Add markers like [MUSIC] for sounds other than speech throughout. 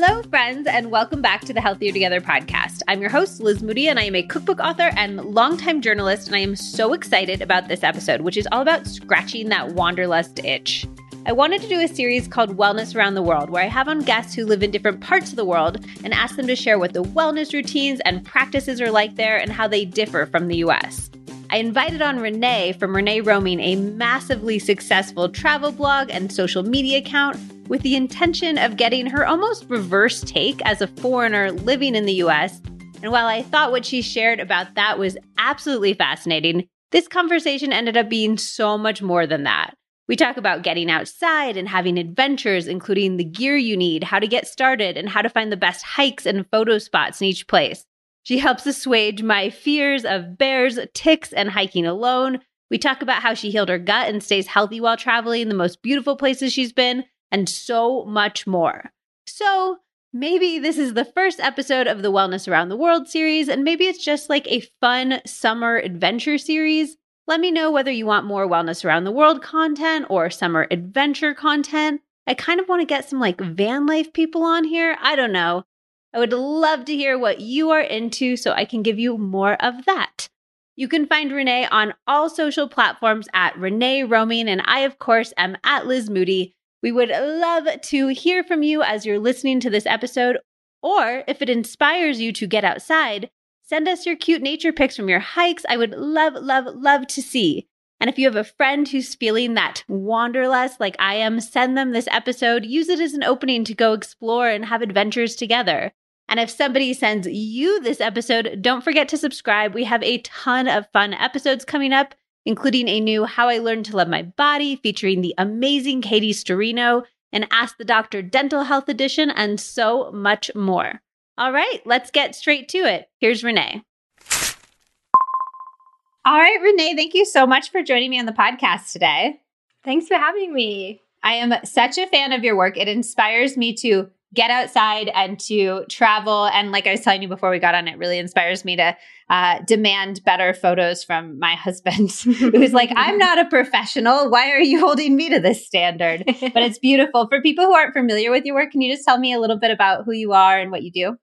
Hello, friends, and welcome back to the Healthier Together podcast. I'm your host, Liz Moody, and I am a cookbook author and longtime journalist. And I am so excited about this episode, which is all about scratching that wanderlust itch. I wanted to do a series called Wellness Around the World, where I have on guests who live in different parts of the world and ask them to share what the wellness routines and practices are like there and how they differ from the US. I invited on Renee from Renee Roaming, a massively successful travel blog and social media account with the intention of getting her almost reverse take as a foreigner living in the US. And while I thought what she shared about that was absolutely fascinating, this conversation ended up being so much more than that. We talk about getting outside and having adventures, including the gear you need, how to get started, and how to find the best hikes and photo spots in each place. She helps assuage my fears of bears, ticks, and hiking alone. We talk about how she healed her gut and stays healthy while traveling the most beautiful places she's been, and so much more. So, maybe this is the first episode of the Wellness Around the World series, and maybe it's just like a fun summer adventure series. Let me know whether you want more Wellness Around the World content or summer adventure content. I kind of want to get some like van life people on here. I don't know. I would love to hear what you are into so I can give you more of that. You can find Renee on all social platforms at Renee Roaming, and I, of course, am at Liz Moody. We would love to hear from you as you're listening to this episode, or if it inspires you to get outside, send us your cute nature pics from your hikes. I would love, love, love to see. And if you have a friend who's feeling that wanderlust like I am, send them this episode. Use it as an opening to go explore and have adventures together. And if somebody sends you this episode, don't forget to subscribe. We have a ton of fun episodes coming up including a new How I Learned to Love My Body featuring the amazing Katie Sturino, and Ask the Doctor Dental Health Edition, and so much more. All right, let's get straight to it. Here's Renee. All right, Renee, thank you so much for joining me on the podcast today. Thanks for having me. I am such a fan of your work. It inspires me to get outside and to travel. And like I was telling you before we got on, it really inspires me to uh, demand better photos from my husband, [LAUGHS] who's like, I'm not a professional. Why are you holding me to this standard? [LAUGHS] But it's beautiful. For people who aren't familiar with your work, can you just tell me a little bit about who you are and what you do?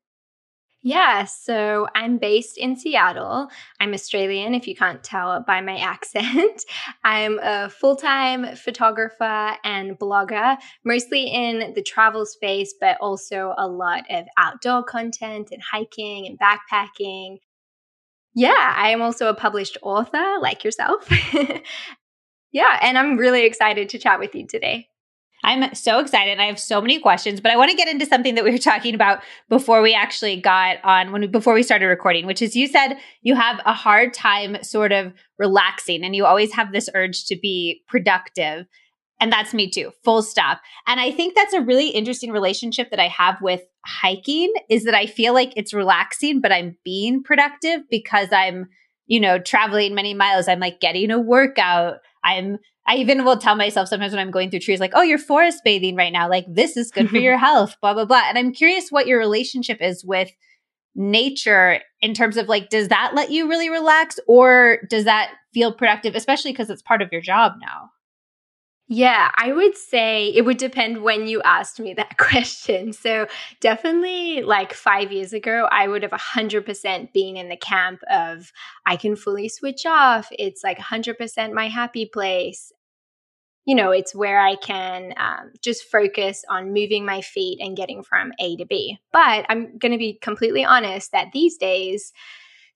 Yeah, so I'm based in Seattle. I'm Australian, if you can't tell by my [LAUGHS] accent. I'm a full time photographer and blogger, mostly in the travel space, but also a lot of outdoor content and hiking and backpacking. Yeah, I am also a published author like yourself. [LAUGHS] yeah, and I'm really excited to chat with you today. I'm so excited. I have so many questions, but I want to get into something that we were talking about before we actually got on when we, before we started recording, which is you said you have a hard time sort of relaxing and you always have this urge to be productive. And that's me too, full stop. And I think that's a really interesting relationship that I have with hiking is that I feel like it's relaxing, but I'm being productive because I'm, you know, traveling many miles. I'm like getting a workout. I'm I even will tell myself sometimes when I'm going through trees, like, oh, you're forest bathing right now. Like, this is good for [LAUGHS] your health, blah, blah, blah. And I'm curious what your relationship is with nature in terms of like, does that let you really relax or does that feel productive, especially because it's part of your job now? Yeah, I would say it would depend when you asked me that [LAUGHS] question. So, definitely like five years ago, I would have 100% been in the camp of I can fully switch off. It's like 100% my happy place. You know, it's where I can um, just focus on moving my feet and getting from A to B. But I'm going to be completely honest that these days,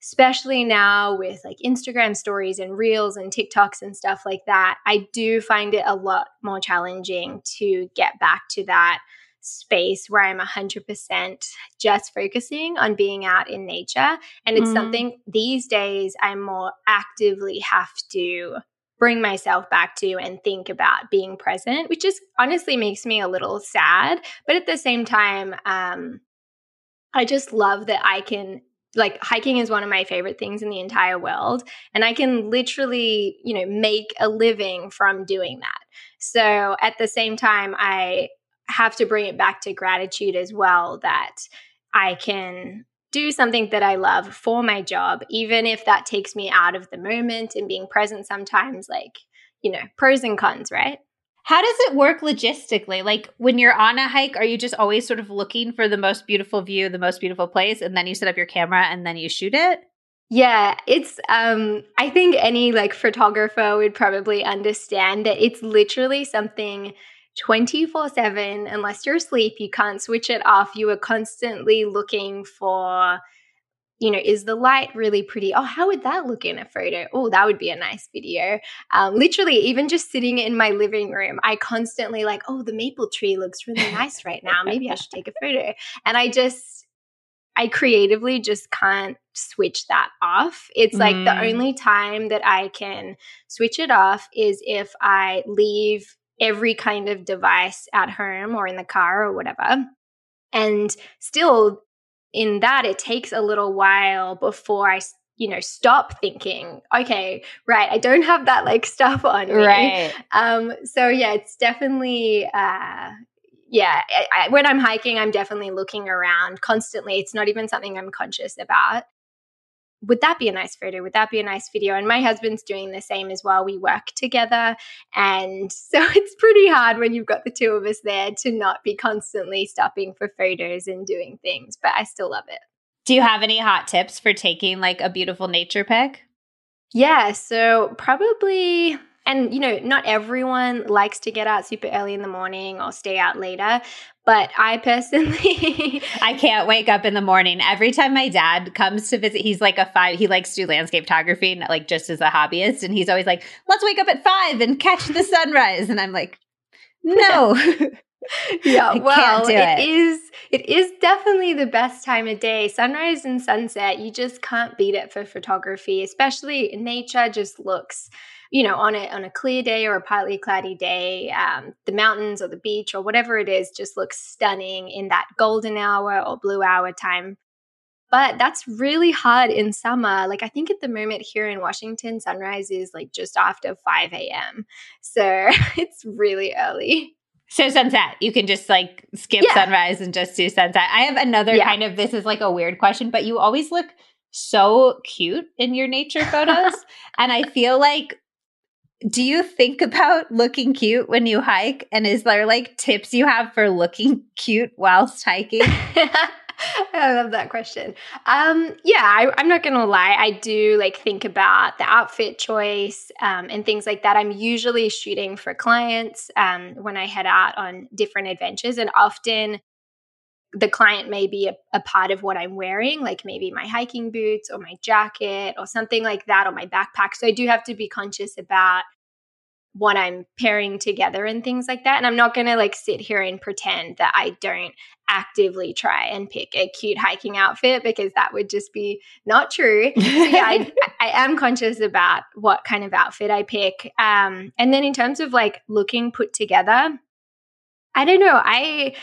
especially now with like Instagram stories and reels and TikToks and stuff like that, I do find it a lot more challenging to get back to that space where I'm 100% just focusing on being out in nature. And it's mm. something these days I more actively have to bring myself back to and think about being present, which just honestly makes me a little sad. But at the same time, um, I just love that I can like hiking is one of my favorite things in the entire world and i can literally you know make a living from doing that so at the same time i have to bring it back to gratitude as well that i can do something that i love for my job even if that takes me out of the moment and being present sometimes like you know pros and cons right How does it work logistically? Like when you're on a hike, are you just always sort of looking for the most beautiful view, the most beautiful place, and then you set up your camera and then you shoot it? Yeah, it's um I think any like photographer would probably understand that it's literally something 24/7 unless you're asleep, you can't switch it off. You are constantly looking for you know, is the light really pretty? Oh, how would that look in a photo? Oh, that would be a nice video. Um, literally, even just sitting in my living room, I constantly like, oh, the maple tree looks really nice right now. Maybe I should take a photo. And I just, I creatively just can't switch that off. It's like the mm. only time that I can switch it off is if I leave every kind of device at home or in the car or whatever. And still, in that it takes a little while before I you know stop thinking okay right i don't have that like stuff on me. Right. Um so yeah it's definitely uh yeah I, I, when i'm hiking i'm definitely looking around constantly. It's not even something i'm conscious about would that be a nice photo? Would that be a nice video? And my husband's doing the same as well. We work together. And [LAUGHS] so it's pretty hard when you've got the two of us there to not be constantly stopping for photos and doing things, but I still love it. Do you have any hot tips for taking like a beautiful nature pic? Yeah. So probably and you know not everyone likes to get out super early in the morning or stay out later but i personally [LAUGHS] i can't wake up in the morning. Every time my dad comes to visit he's like a five he likes to do landscape photography and like just as a hobbyist and he's always like let's wake up at five and catch the sunrise. And i'm like no. [LAUGHS] Yeah well it. it. is it is definitely the best time of day. Sunrise and sunset you just can't beat it for photography especially nature just looks you know, on a on a clear day or a partly cloudy day, um, the mountains or the beach or whatever it is just looks stunning in that golden hour or blue hour time. But that's really hard in summer. Like I think at the moment here in Washington, sunrise is like just after 5 a.m. So [LAUGHS] it's really early. So sunset, you can just like skip yeah. sunrise and just do sunset. I have another yeah. kind of this is like a weird question, but you always look so cute in your nature photos. [LAUGHS] and I feel like do you think about looking cute when you hike? And is there like tips you have for looking cute whilst hiking? [LAUGHS] I love that question. Um, yeah, I, am not gonna lie. I do like think about the outfit choice um, and things like that. I'm usually shooting for clients um, when I head out on different adventures, and often the client may be a, a, part of what I'm wearing, like maybe my hiking boots or my jacket or something like that, or my backpack. So I do have to be conscious about what I'm pairing together and things like that. And I'm not going to like sit here and pretend that I don't actively try and pick a cute hiking outfit because that would just be not true. [LAUGHS] So yeah, I, I, am conscious about what kind of outfit I pick. Um, and then in terms of like looking put together, I don't know. I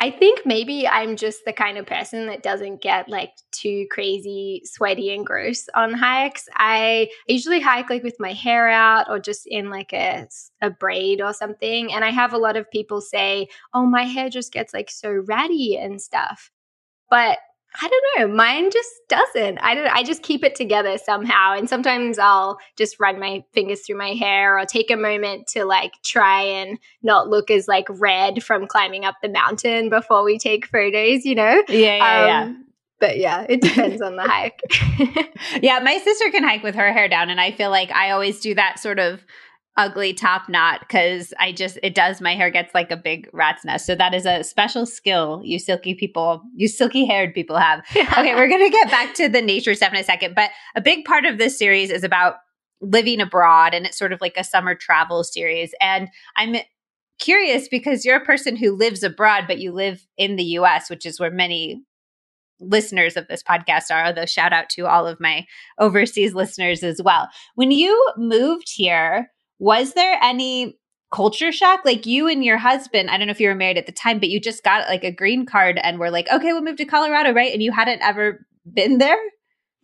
I think maybe I'm just the kind of person that doesn't get like too crazy sweaty and gross on hikes. I usually hike like with my hair out or just in like a, a braid or something. And I have a lot of people say, oh, my hair just gets like so ratty and stuff. But I don't know. Mine just doesn't. I don't. I just keep it together somehow. And sometimes I'll just run my fingers through my hair or take a moment to like try and not look as like red from climbing up the mountain before we take photos. You know? Yeah, yeah, um, yeah. But yeah, it depends on the [LAUGHS] hike. [LAUGHS] yeah, my sister can hike with her hair down, and I feel like I always do that sort of ugly top knot because I just it does my hair gets like a big rat's nest. So that is a special skill you silky people, you silky haired people have. [LAUGHS] okay, we're gonna get back to the nature stuff in a second, but a big part of this series is about living abroad and it's sort of like a summer travel series. And I'm curious because you're a person who lives abroad, but you live in the US, which is where many listeners of this podcast are, although shout out to all of my overseas listeners as well. When you moved here, was there any culture shock? Like you and your husband, I don't know if you were married at the time, but you just got like a green card and were like, okay, we'll move to Colorado, right? And you hadn't ever been there?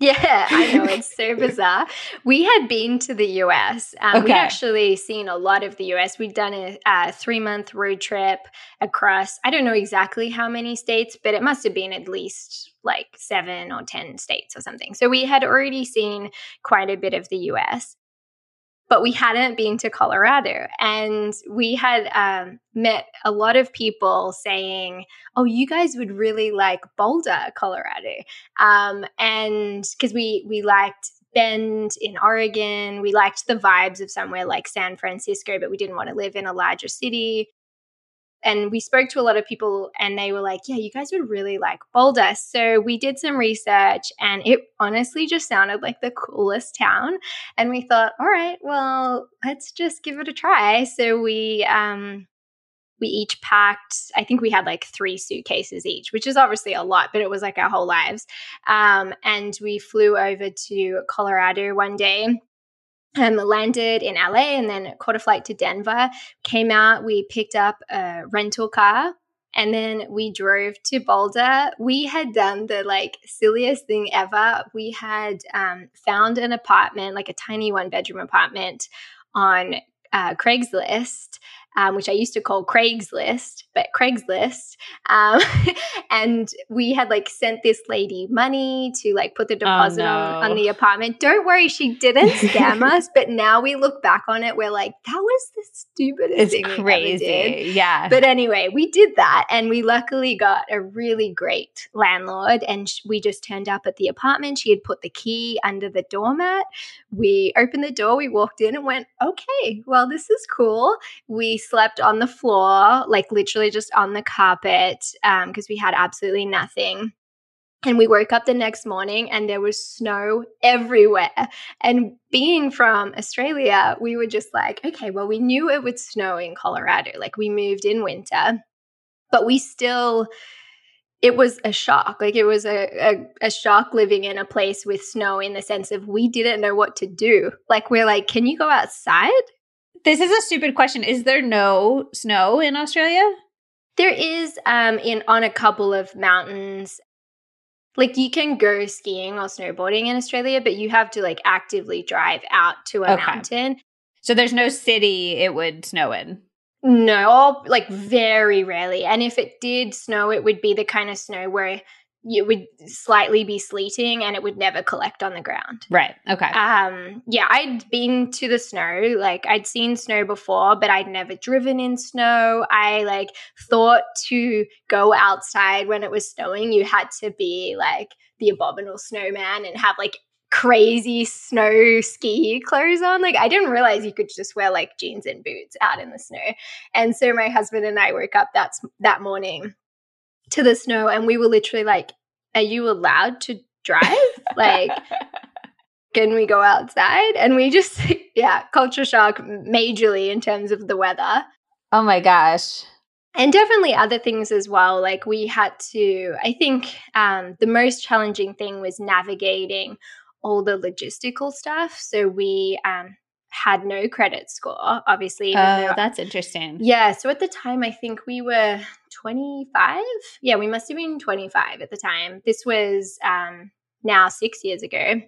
Yeah, [LAUGHS] I know. It's so bizarre. We had been to the US. Um, okay. We'd actually seen a lot of the US. We'd done a, a three month road trip across, I don't know exactly how many states, but it must have been at least like seven or 10 states or something. So we had already seen quite a bit of the US. But we hadn't been to Colorado. And we had um, met a lot of people saying, oh, you guys would really like Boulder, Colorado. Um, and because we, we liked Bend in Oregon. We liked the vibes of somewhere like San Francisco, but we didn't want to live in a larger city and we spoke to a lot of people and they were like, yeah, you guys would really like Boulder. So we did some research and it honestly just sounded like the coolest town. And we thought, all right, well, let's just give it a try. So we, um, we each packed, I think we had like three suitcases each, which is obviously a lot, but it was like our whole lives. Um, and we flew over to Colorado one day um, landed in LA and then caught a flight to Denver. Came out, we picked up a rental car and then we drove to Boulder. We had done the like silliest thing ever. We had um, found an apartment, like a tiny one bedroom apartment on uh, Craigslist um, which I used to call Craigslist, but Craigslist. Um, [LAUGHS] and we had like sent this lady money to like put the oh, deposit oh, no. on, on the apartment. Don't worry, she didn't scam us. [LAUGHS] But now we look back on it, we're like, that was the stupidest it's thing crazy. Yeah. But anyway, we did that, and we luckily got a really great landlord, and we just turned up at the apartment. She had put the key under the doormat. We opened the door, we walked in, and went, okay, well, this is cool. We slept on the floor, like literally just on the carpet, because um, we had absolutely nothing. And we woke up the next morning and there was snow everywhere. And being from Australia, we were just like, okay, well, we knew it would snow in Colorado. Like we moved in winter, but we still, it was a shock. Like it was a, a, a, shock living in a place with snow in the sense of we didn't know what to do. Like we're like, can you go outside? This is a stupid question. Is there no snow in Australia? There is um in on a couple of mountains. Like you can go skiing or snowboarding in Australia, but you have to like actively drive out to a okay. mountain. So there's no city it would snow in. No, like very rarely. And if it did snow, it would be the kind of snow where it would slightly be sleeting and it would never collect on the ground. Right. Okay. Um yeah, I'd been to the snow, like I'd seen snow before, but I'd never driven in snow. I like thought to go outside when it was snowing, you had to be like the abominable snowman and have like crazy snow ski clothes on. Like I didn't realize you could just wear like jeans and boots out in the snow. And so my husband and I woke up that that morning to the snow and we were literally like, Are you allowed to drive? like, [LAUGHS] can we go outside? And we just, [LAUGHS] yeah, culture shock majorly in terms of the weather. Oh my gosh. And definitely other things as well. Like we had to, I think um, the most challenging thing was navigating all the logistical stuff. So we um, had no credit score, obviously. Oh, that's interesting. Yeah. So at the time, I think we were 25. Yeah, we must have been 25 at the time. This was um, now six years ago.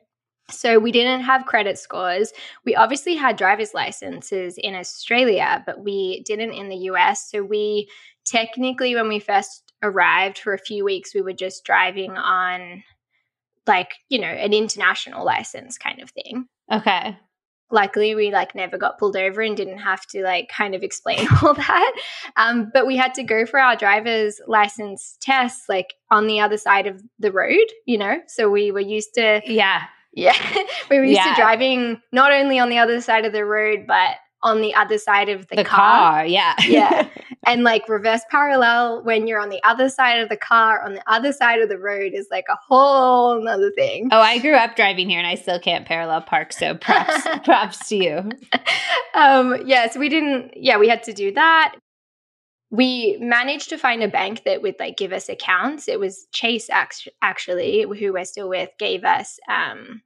So we didn't have credit scores. We obviously had driver's licenses in Australia, but we didn't in the US. So we technically, when we first arrived for a few weeks, we were just driving on like, you know, an international license kind of thing. Okay luckily we like never got pulled over and didn't have to like kind of explain [LAUGHS] all that. Um, but we had to go for our driver's license tests like on the other side of the road you know? So we were used to yeah. [LAUGHS] Yeah. We were used yeah. to driving not only on the other side of the road but on the other side of the, the car. car. Yeah. yeah. [LAUGHS] And like reverse parallel when you're on the other side of the car, on the other side of the road is like a whole nother thing. Oh, I grew up driving here and I still can't parallel park. So props, [LAUGHS] props to you. Um, yeah. So we didn't, yeah, we had to do that. We managed to find a bank that would like give us accounts. It was Chase actually, who we're still with, gave us um,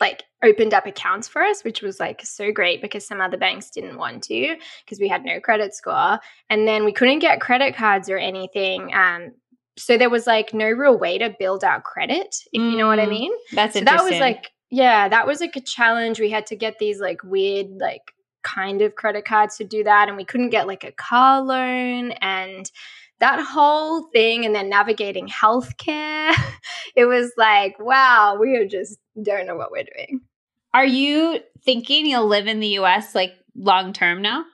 like opened up accounts for us, which was like so great because some other banks didn't want to because we had no credit score. And then we couldn't get credit cards or anything. Um, so there was like no real way to build our credit, if you know what I mm, mean. That's so. That was like, yeah, that was like a challenge. We had to get these like weird, like kind of credit cards to do that. And we couldn't get like a car loan. And that whole thing and then navigating healthcare, [LAUGHS] it was like, wow, we are just don't know what we're doing. Are you thinking you'll live in the US like long term now?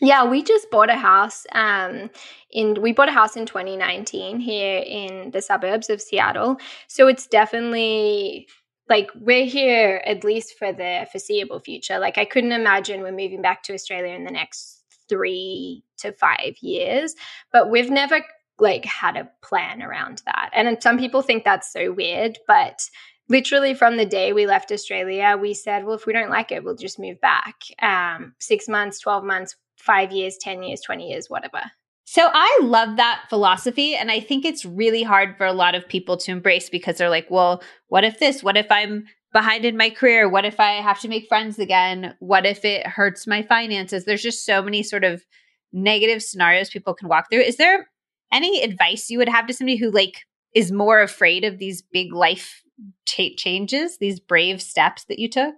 Yeah, we just bought a house. Um, in we bought a house in 2019 here in the suburbs of Seattle. So it's definitely like we're here at least for the foreseeable future. Like I couldn't imagine we're moving back to Australia in the next three to five years, but we've never like had a plan around that. And some people think that's so weird, but literally from the day we left Australia, we said, well, if we don't like it, we'll just move back. Um, six months, 12 months, five years, 10 years, 20 years, whatever. So I love that philosophy. And I think it's really hard for a lot of people to embrace because they're like, well, what if this? What if I'm behind in my career? What if I have to make friends again? What if it hurts my finances? There's just so many sort of negative scenarios people can walk through. Is there any advice you would have to somebody who like is more afraid of these big life t- changes, these brave steps that you took?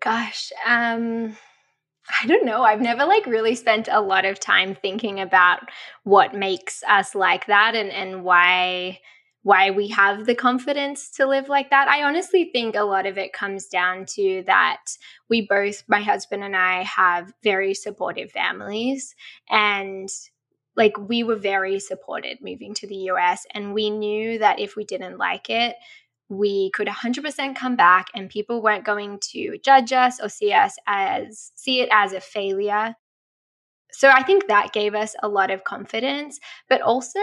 Gosh, um I don't know. I've never like really spent a lot of time thinking about what makes us like that and and why why we have the confidence to live like that. I honestly think a lot of it comes down to that we both my husband and I have very supportive families and like we were very supported moving to the US and we knew that if we didn't like it we could 100% come back and people weren't going to judge us or see us as see it as a failure so i think that gave us a lot of confidence but also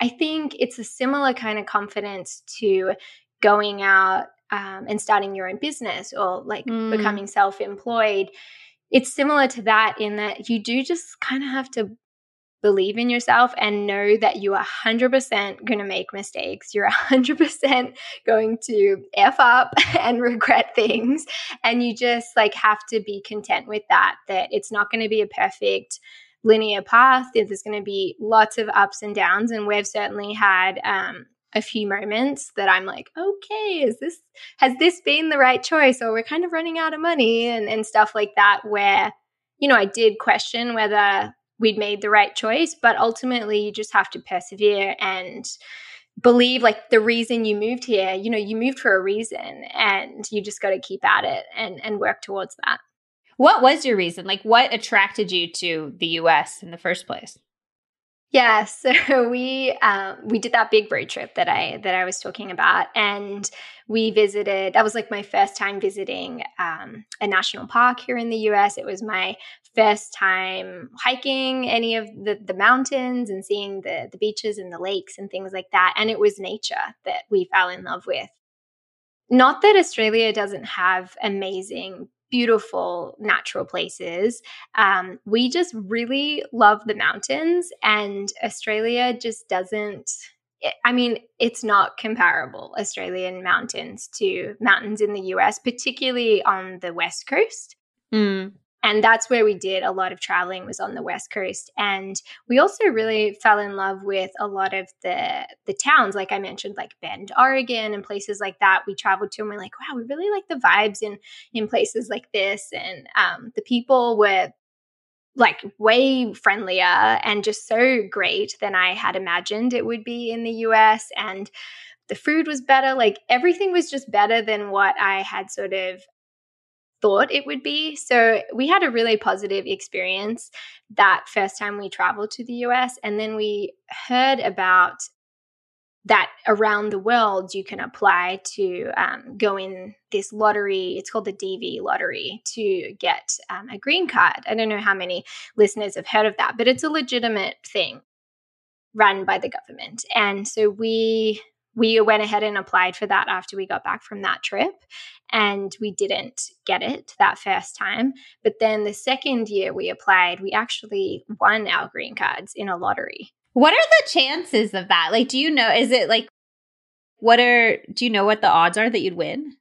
i think it's a similar kind of confidence to going out um, and starting your own business or like mm. becoming self-employed it's similar to that in that you do just kind of have to believe in yourself and know that you are 100% going to make mistakes. You're [LAUGHS] 100% going to F up [LAUGHS] and regret things. And you just like have to be content with that, that it's not going to be a perfect linear path. There's going to be lots of ups and downs. And we've certainly had, um, a few moments that I'm like, okay, is this has this been the right choice? Or we're kind of running out of money and, and stuff like that, where, you know, I did question whether we'd made the right choice. But ultimately, you just have to persevere and believe like the reason you moved here, you know, you moved for a reason and you just got to keep at it and, and work towards that. What was your reason? Like, what attracted you to the US in the first place? Yeah, [LAUGHS] so we um, we did that big road trip that I that I was talking about, and we visited. That was like my first time visiting um, a national park here in the U.S. It was my first time hiking any of the the mountains and seeing the the beaches and the lakes and things like that. And it was nature that we fell in love with. Not that Australia doesn't have amazing beautiful natural places. Um, we just really love the mountains, and Australia just doesn't. I mean, it's not comparable, Australian mountains to mountains in the US, particularly on the West Coast. Mm and that's where we did a lot of traveling was on the west coast. And we also really fell in love with a lot of the the towns like i mentioned like bend oregon and places like that we traveled to. And we're like wow we really like the vibes in in places like this. And um, the people were like way friendlier and just so great than i had imagined it would be in the us and the food was better. Like everything was just better than what i had sort of thought it would be. So we had a really positive experience that first time we traveled to the US. And then we heard about that around the world you can apply to um, go in this lottery. It's called the DV lottery to get um, a green card. I don't know how many listeners have heard of that, but it's a legitimate thing run by the government. And so we we went ahead and applied for that after we got back from that trip and we didn't get it that first time. But then the second year we applied we actually won our green cards in a lottery. What are the chances of that? Like do you know is it like what are do you know what the odds are that you'd win?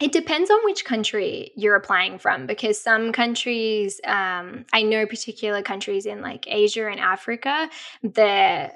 It depends on which country you're applying from because some countries um, i know particular countries in like asia and africa the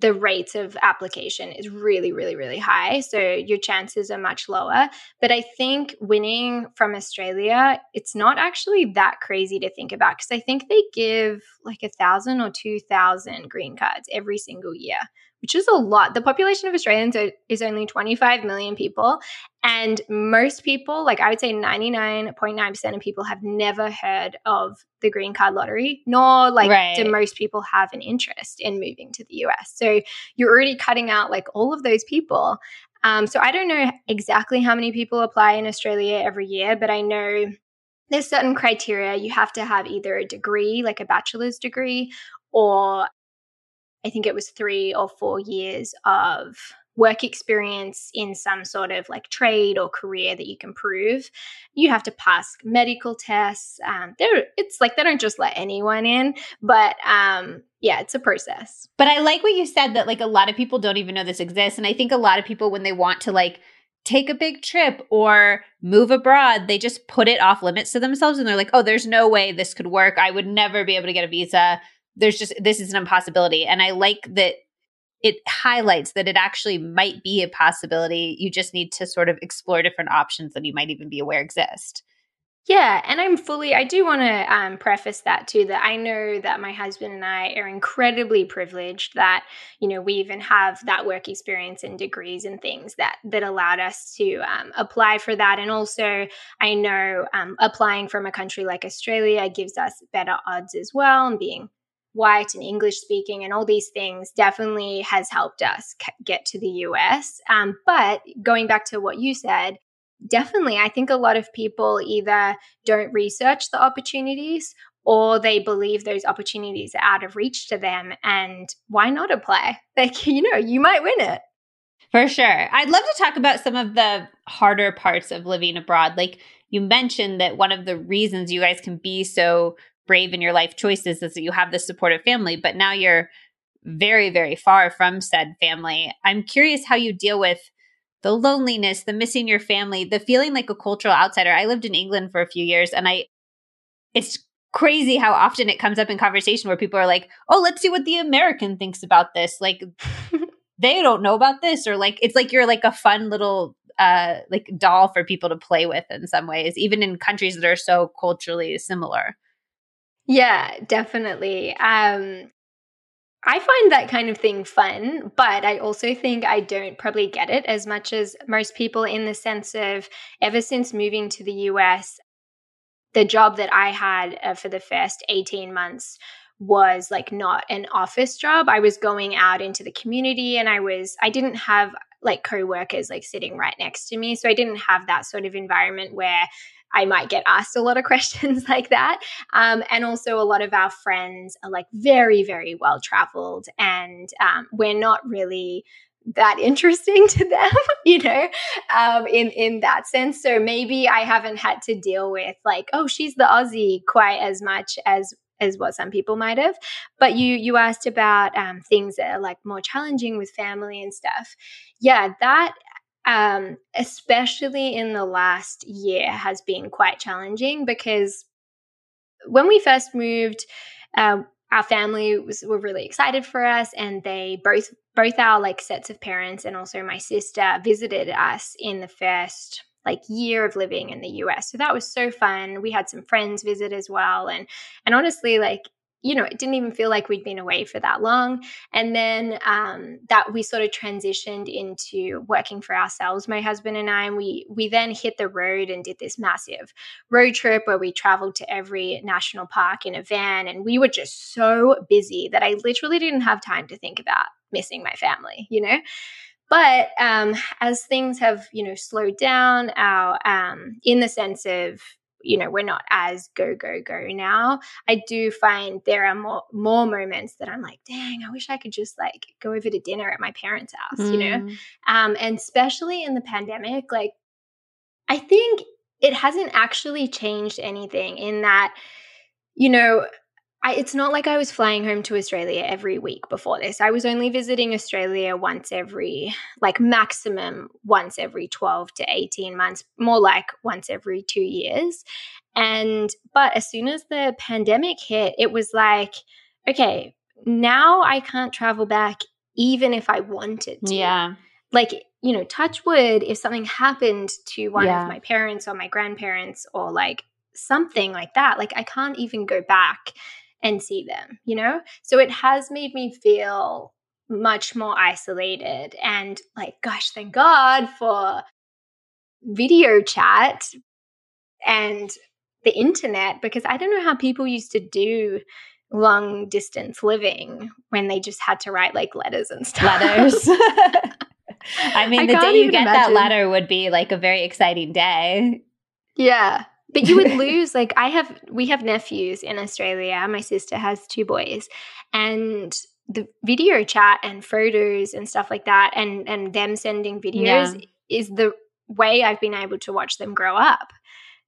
the rates of application is really, really, really high. So your chances are much lower. But I think winning from Australia, it's not actually that crazy to think about because I think they give like a thousand or two thousand green cards every single year, which is a lot. The population of Australians is only 25 million people. And most people, like I would say 99.9% of people, have never heard of the green card lottery, nor like right. do most people have an interest in moving to the US. So you're already cutting out like all of those people. Um, so I don't know exactly how many people apply in Australia every year, but I know there's certain criteria. You have to have either a degree, like a bachelor's degree, or I think it was three or four years of work experience in some sort of like trade or career that you can prove. You have to pass medical tests. Um, they're, it's like they don't just let anyone in, but um, yeah, it's a process. But I like what you said that like a lot of people don't even know this exists. And I think a lot of people, when they want to like, take a big trip or move abroad, they just put it off limits to themselves and they're like, oh, there's no way this could work. I would never be able to get a visa. There's just, this is an impossibility. And I like that it highlights that it actually might be a possibility. You just need to sort of explore different options that you might even be aware exist. Yeah, and I'm fully, I do want to um, preface that too that I know that my husband and I are incredibly privileged that, you know, we even have that work experience and degrees and things that that allowed us to um, apply for that. And also, I know um, applying from a country like Australia gives us better odds as well. And being white and English speaking and all these things definitely has helped us get to the US. Um, but going back to what you said, definitely, I think a lot of people either don't research the opportunities or they believe those opportunities are out of reach to them. And why not apply? [LAUGHS] Like, you know, you might win it. For sure. I'd love to talk about some of the harder parts of living abroad. Like you mentioned that one of the reasons you guys can be so brave in your life choices is that you have this supportive family, but now you're very, very far from said family. I'm curious how you deal with the loneliness, the missing your family, the feeling like a cultural outsider. I lived in England for a few years and I, it's crazy how often it comes up in conversation where people are like, oh, let's see what the American thinks about this. Like, [LAUGHS] they don't know about this. Or like, it's like you're like a fun little, uh, like doll for people to play with in some ways, even in countries that are so culturally similar. Yeah, definitely. Um, I find that kind of thing fun, but I also think I don't probably get it as much as most people in the sense of ever since moving to the US, the job that I had uh, for the first 18 months was like not an office job. I was going out into the community and I was, I didn't have like co-workers like sitting right next to me. So I didn't have that sort of environment where I might get asked a lot of [LAUGHS] questions like that. Um, and also, a lot of our friends are like very, very well traveled, and um, we're not really that [LAUGHS] interesting to them, [LAUGHS] you know, um, in in that sense. So maybe I haven't had to deal with like, oh, she's the Aussie quite as much as as what some people might have. But you you asked about um, things that are like more challenging with family and stuff. Yeah, that um, especially in the last year, has been quite challenging because when we first moved, uh, our family was were really excited for us, and they both both our like sets of parents and also my sister visited us in the first like year of living in the US. So that was so fun. We had some friends visit as well and and honestly like you know, it didn't even feel like we'd been away for that long. And then um, that we sort of transitioned into working for ourselves, my husband and I. And we we then hit the road and did this massive road trip where we traveled to every national park in a van. And we were just so busy that I literally didn't have time to think about missing my family, you know? But um, as things have, you know, slowed down, our um, in the sense of you know we're not as go go go now i do find there are more more moments that i'm like dang i wish i could just like go over to dinner at my parents house mm. you know mm. um and especially in the pandemic like i think it hasn't actually changed anything in that you know I, it's not like I was flying home to Australia every week before this. I was only visiting Australia once every, like maximum once every 12 to 18 months, more like once every two years. And, but as soon as the pandemic hit, it was like, okay, now I can't travel back even if I wanted to. Yeah. Like, you know, touch wood, if something happened to one yeah. of my parents or my grandparents or like something like that, like I can't even go back and see them, you know? So it has made me feel much more isolated. And like, gosh, thank God for video chat and the internet because I don't know how people used to do long distance living when they just had to write like letters and [LAUGHS] stuff. Letters. [LAUGHS] I mean, I the day you get imagine. that letter would be like a very exciting day. Yeah. But you would [LAUGHS] lose like I have we have nephews in Australia. My sister has two boys and the video chat and photos and stuff like that and and them sending videos yeah. is the way I've been able to watch them grow up.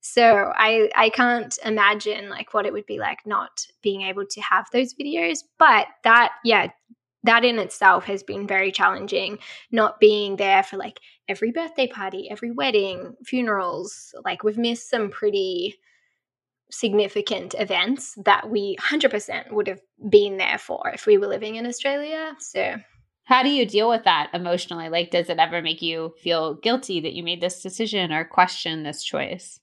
So I I can't imagine like what it would be like not being able to have those videos. But that yeah, that in itself has been very challenging. Not being there for like every birthday party, every wedding, funerals. Like we've missed some pretty significant events that we 100% would have been there for if we were living in Australia. So how do you deal with that emotionally? Like, does it ever make you feel guilty that you made this decision or question this choice?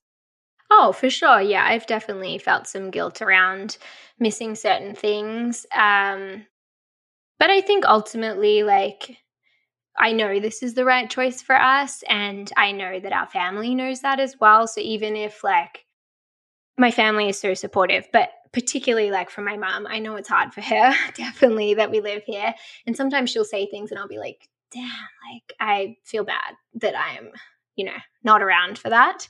Oh, for sure. Yeah, I've definitely felt some guilt around missing certain things. Um, but I think ultimately, like, I know this is the right choice for us, and I know that our family knows that as well. So even if, like, my family is so supportive, but particularly like for my mom, I know it's hard for her, [LAUGHS] definitely that we live here. And sometimes she'll say things, and I'll be like, damn, like, I feel bad that I'm, you know, not around for that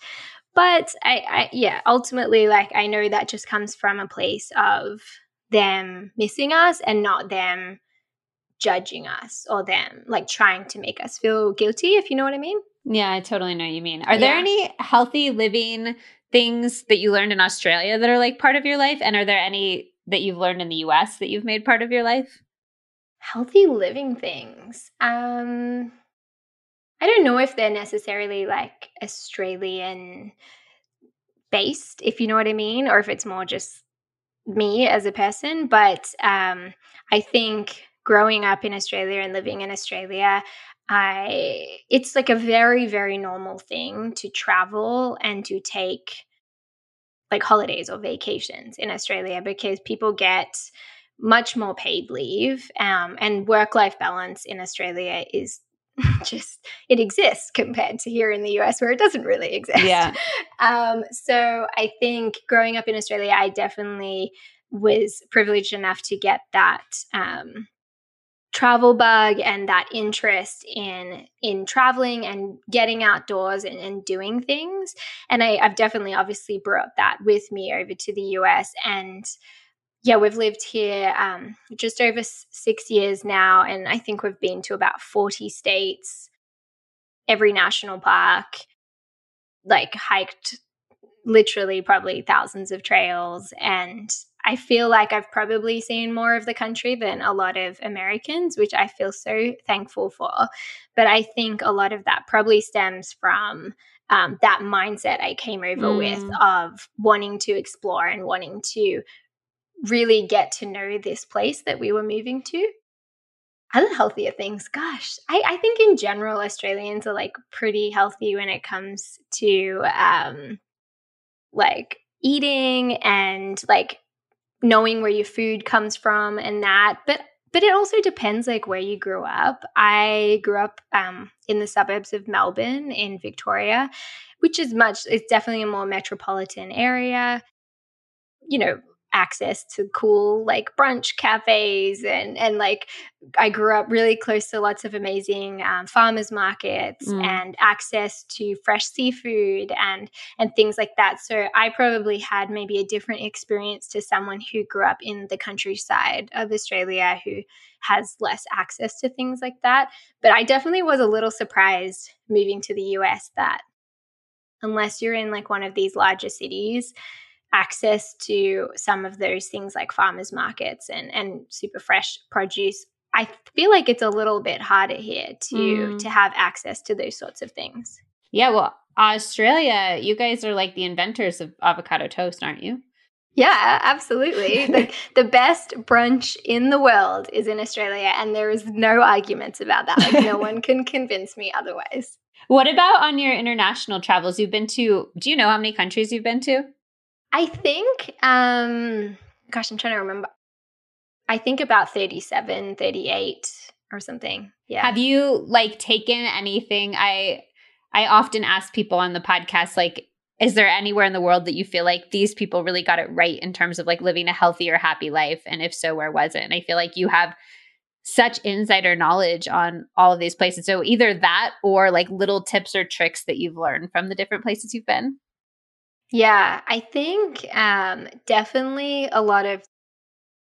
but I, I yeah ultimately like i know that just comes from a place of them missing us and not them judging us or them like trying to make us feel guilty if you know what i mean yeah i totally know you mean are yeah. there any healthy living things that you learned in australia that are like part of your life and are there any that you've learned in the us that you've made part of your life healthy living things um I don't know if they're necessarily like Australian based, if you know what I mean, or if it's more just me as a person. But um, I think growing up in Australia and living in Australia, I it's like a very very normal thing to travel and to take like holidays or vacations in Australia because people get much more paid leave um, and work life balance in Australia is [LAUGHS] just it exists compared to here in the US where it doesn't really exist. Yeah. [LAUGHS] Um, so I think growing up in Australia, I definitely was privileged enough to get that um, travel bug and that interest in in traveling and getting outdoors and, and doing things. And I, I've definitely obviously brought that with me over to the US and yeah, we've lived here um, just over six years now, and I think we've been to about 40 states, every national park, like hiked literally probably thousands of trails. And I feel like I've probably seen more of the country than a lot of Americans, which I feel so thankful for. But I think a lot of that probably stems from um, that mindset I came over mm. with of wanting to explore and wanting to really get to know this place that we were moving to. Other healthier things, gosh, I, I think in general, Australians are like pretty healthy when it comes to um, like eating and like knowing where your food comes from and that. But but it also depends like where you grew up. I grew up um, in the suburbs of Melbourne in Victoria, which is much. It's definitely a more metropolitan area. You know, access to cool like brunch cafes and and like I grew up really close to lots of amazing um, farmers markets mm. and access to fresh seafood and and things like that. So I probably had maybe a different experience to someone who grew up in the countryside of Australia who has less access to things like that. But I definitely was a little surprised moving to the US that unless you're in like one of these larger cities access to some of those things like farmers markets and, and super fresh produce i feel like it's a little bit harder here to mm. to have access to those sorts of things yeah well australia you guys are like the inventors of avocado toast aren't you yeah, absolutely. [LAUGHS] the, the best brunch in the world is in Australia, and there is no arguments about that. Like, no one can convince me otherwise. [LAUGHS] What about on your international travels? You've been to, do you know how many countries you've been to? I think, um, gosh, I'm trying to remember. I think about 37, 38 or something. Yeah. Have you like taken anything? I I often ask people on the podcast like is there anywhere in the world that you feel like these people really got it right in terms of like living a healthier happy life and if so where was it? And I feel like you have such insider knowledge on all of these places. So either that or like little tips or tricks that you've learned from the different places you've been. Yeah, I think um, definitely a lot of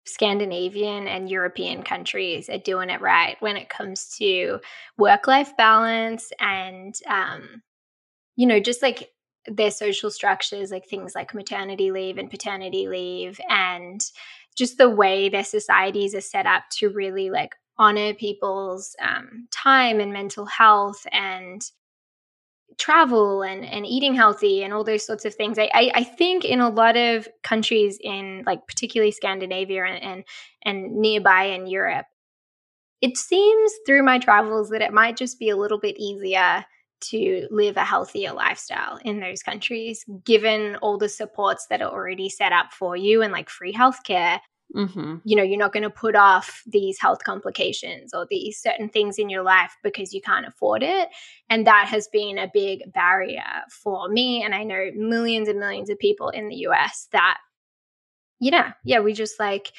Scandinavian and European countries are doing it right when it comes to work life balance and, um, you know, just like their social structures, like things like maternity leave and paternity leave, and just the way their societies are set up to really like honor people's um, time and mental health and travel and, and eating healthy and all those sorts of things. I, I, I think in a lot of countries in like particularly Scandinavia and, and, and nearby in Europe, it seems through my travels that it might just be a little bit easier to live a healthier lifestyle in those countries, given all the supports that are already set up for you and like free healthcare Mm-hmm. You know, you're not going to put off these health complications or these certain things in your life because you can't afford it. And that has been a big barrier for me. And I know millions and millions of people in the US that, you know, yeah, we just like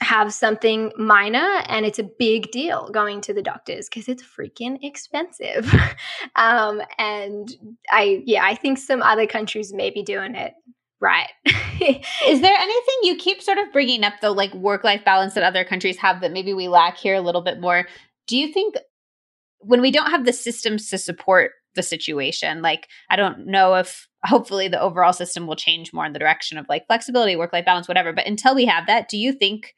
have something minor and it's a big deal going to the doctors because it's freaking expensive. [LAUGHS] um, and I, yeah, I think some other countries may be doing it right. [LAUGHS] Is there anything you keep sort of bringing up, though, like work life balance that other countries have that maybe we lack here a little bit more? Do you think when we don't have the systems to support the situation, like I don't know if hopefully the overall system will change more in the direction of like flexibility, work life balance, whatever. But until we have that, do you think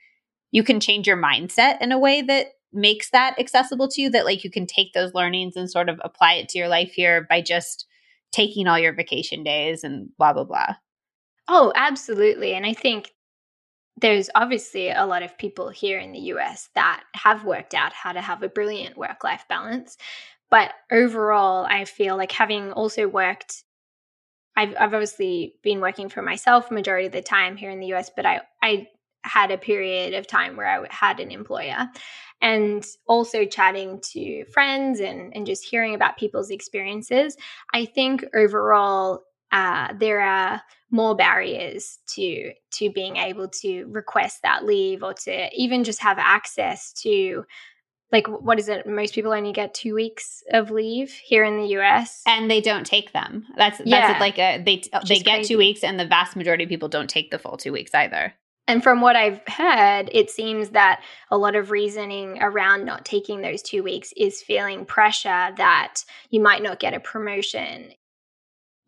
you can change your mindset in a way that makes that accessible to you? That like you can take those learnings and sort of apply it to your life here by just taking all your vacation days and blah, blah, blah? Oh, absolutely. And I think there's obviously a lot of people here in the US that have worked out how to have a brilliant work life balance. But overall, I feel like having also worked, I've, I've obviously been working for myself majority of the time here in the US, but I, I had a period of time where I had an employer and also chatting to friends and, and just hearing about people's experiences. I think overall, uh, there are more barriers to to being able to request that leave or to even just have access to like what is it most people only get two weeks of leave here in the us and they don't take them that's that's yeah. like a they they get crazy. two weeks and the vast majority of people don't take the full two weeks either and from what I've heard, it seems that a lot of reasoning around not taking those two weeks is feeling pressure that you might not get a promotion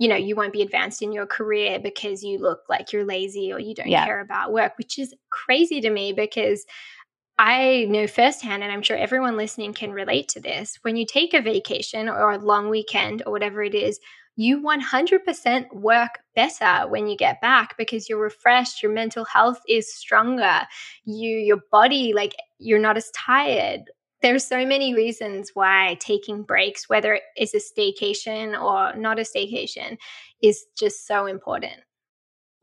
you know, you won't be advanced in your career because you look like you're lazy or you don't yeah. care about work, which is crazy to me because I know firsthand, and I'm sure everyone listening can relate to this. When you take a vacation or a long weekend or whatever it is, you 100% work better when you get back because you're refreshed your mental health is stronger you your body like you're not as tired there's so many reasons why taking breaks, whether it's a staycation or not a staycation, is just so important.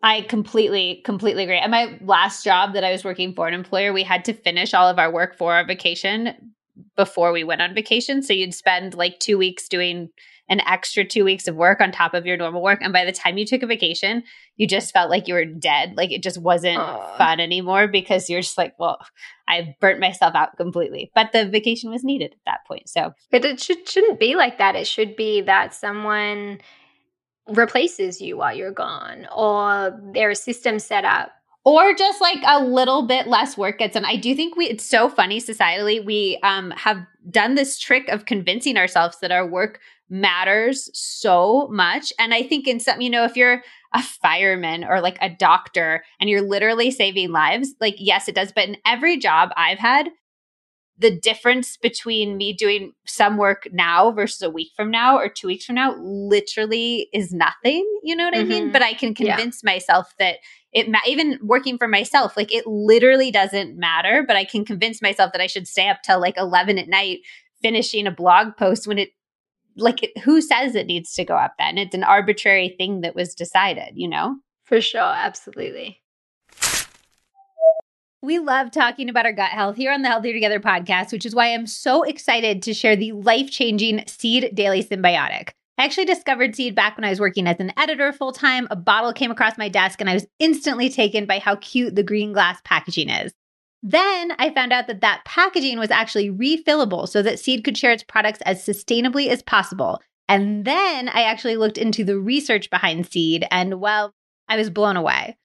I completely, completely agree. At my last job that I was working for an employer, we had to finish all of our work for our vacation before we went on vacation. So you'd spend like two weeks doing an extra two weeks of work on top of your normal work. And by the time you took a vacation, you just felt like you were dead. Like it just wasn't Aww. fun anymore because you're just like, well, I burnt myself out completely. But the vacation was needed at that point. So, but it should, shouldn't be like that. It should be that someone replaces you while you're gone or there's a system set up or just like a little bit less work gets done. I do think we it's so funny societally we um have done this trick of convincing ourselves that our work matters so much and I think in some you know if you're a fireman or like a doctor and you're literally saving lives like yes it does but in every job I've had the difference between me doing some work now versus a week from now or two weeks from now literally is nothing. You know what mm-hmm. I mean? Mm-hmm. But I can convince yeah. myself that it, ma- even working for myself, like it literally doesn't matter. But I can convince myself that I should stay up till like 11 at night finishing a blog post when it, like, who says it needs to go up then? It's an arbitrary thing that was decided, you know? For sure. Absolutely. We love talking about our gut health here on the Healthier Together podcast, which is why I'm so excited to share the life changing Seed Daily Synbiotic. I actually discovered Seed back when I was working as an editor full time. A bottle came across my desk and I was instantly taken by how cute the green glass packaging is. Then I found out that that packaging was actually refillable so that Seed could share its products as sustainably as possible. And then I actually looked into the research behind Seed, and well, I was blown away.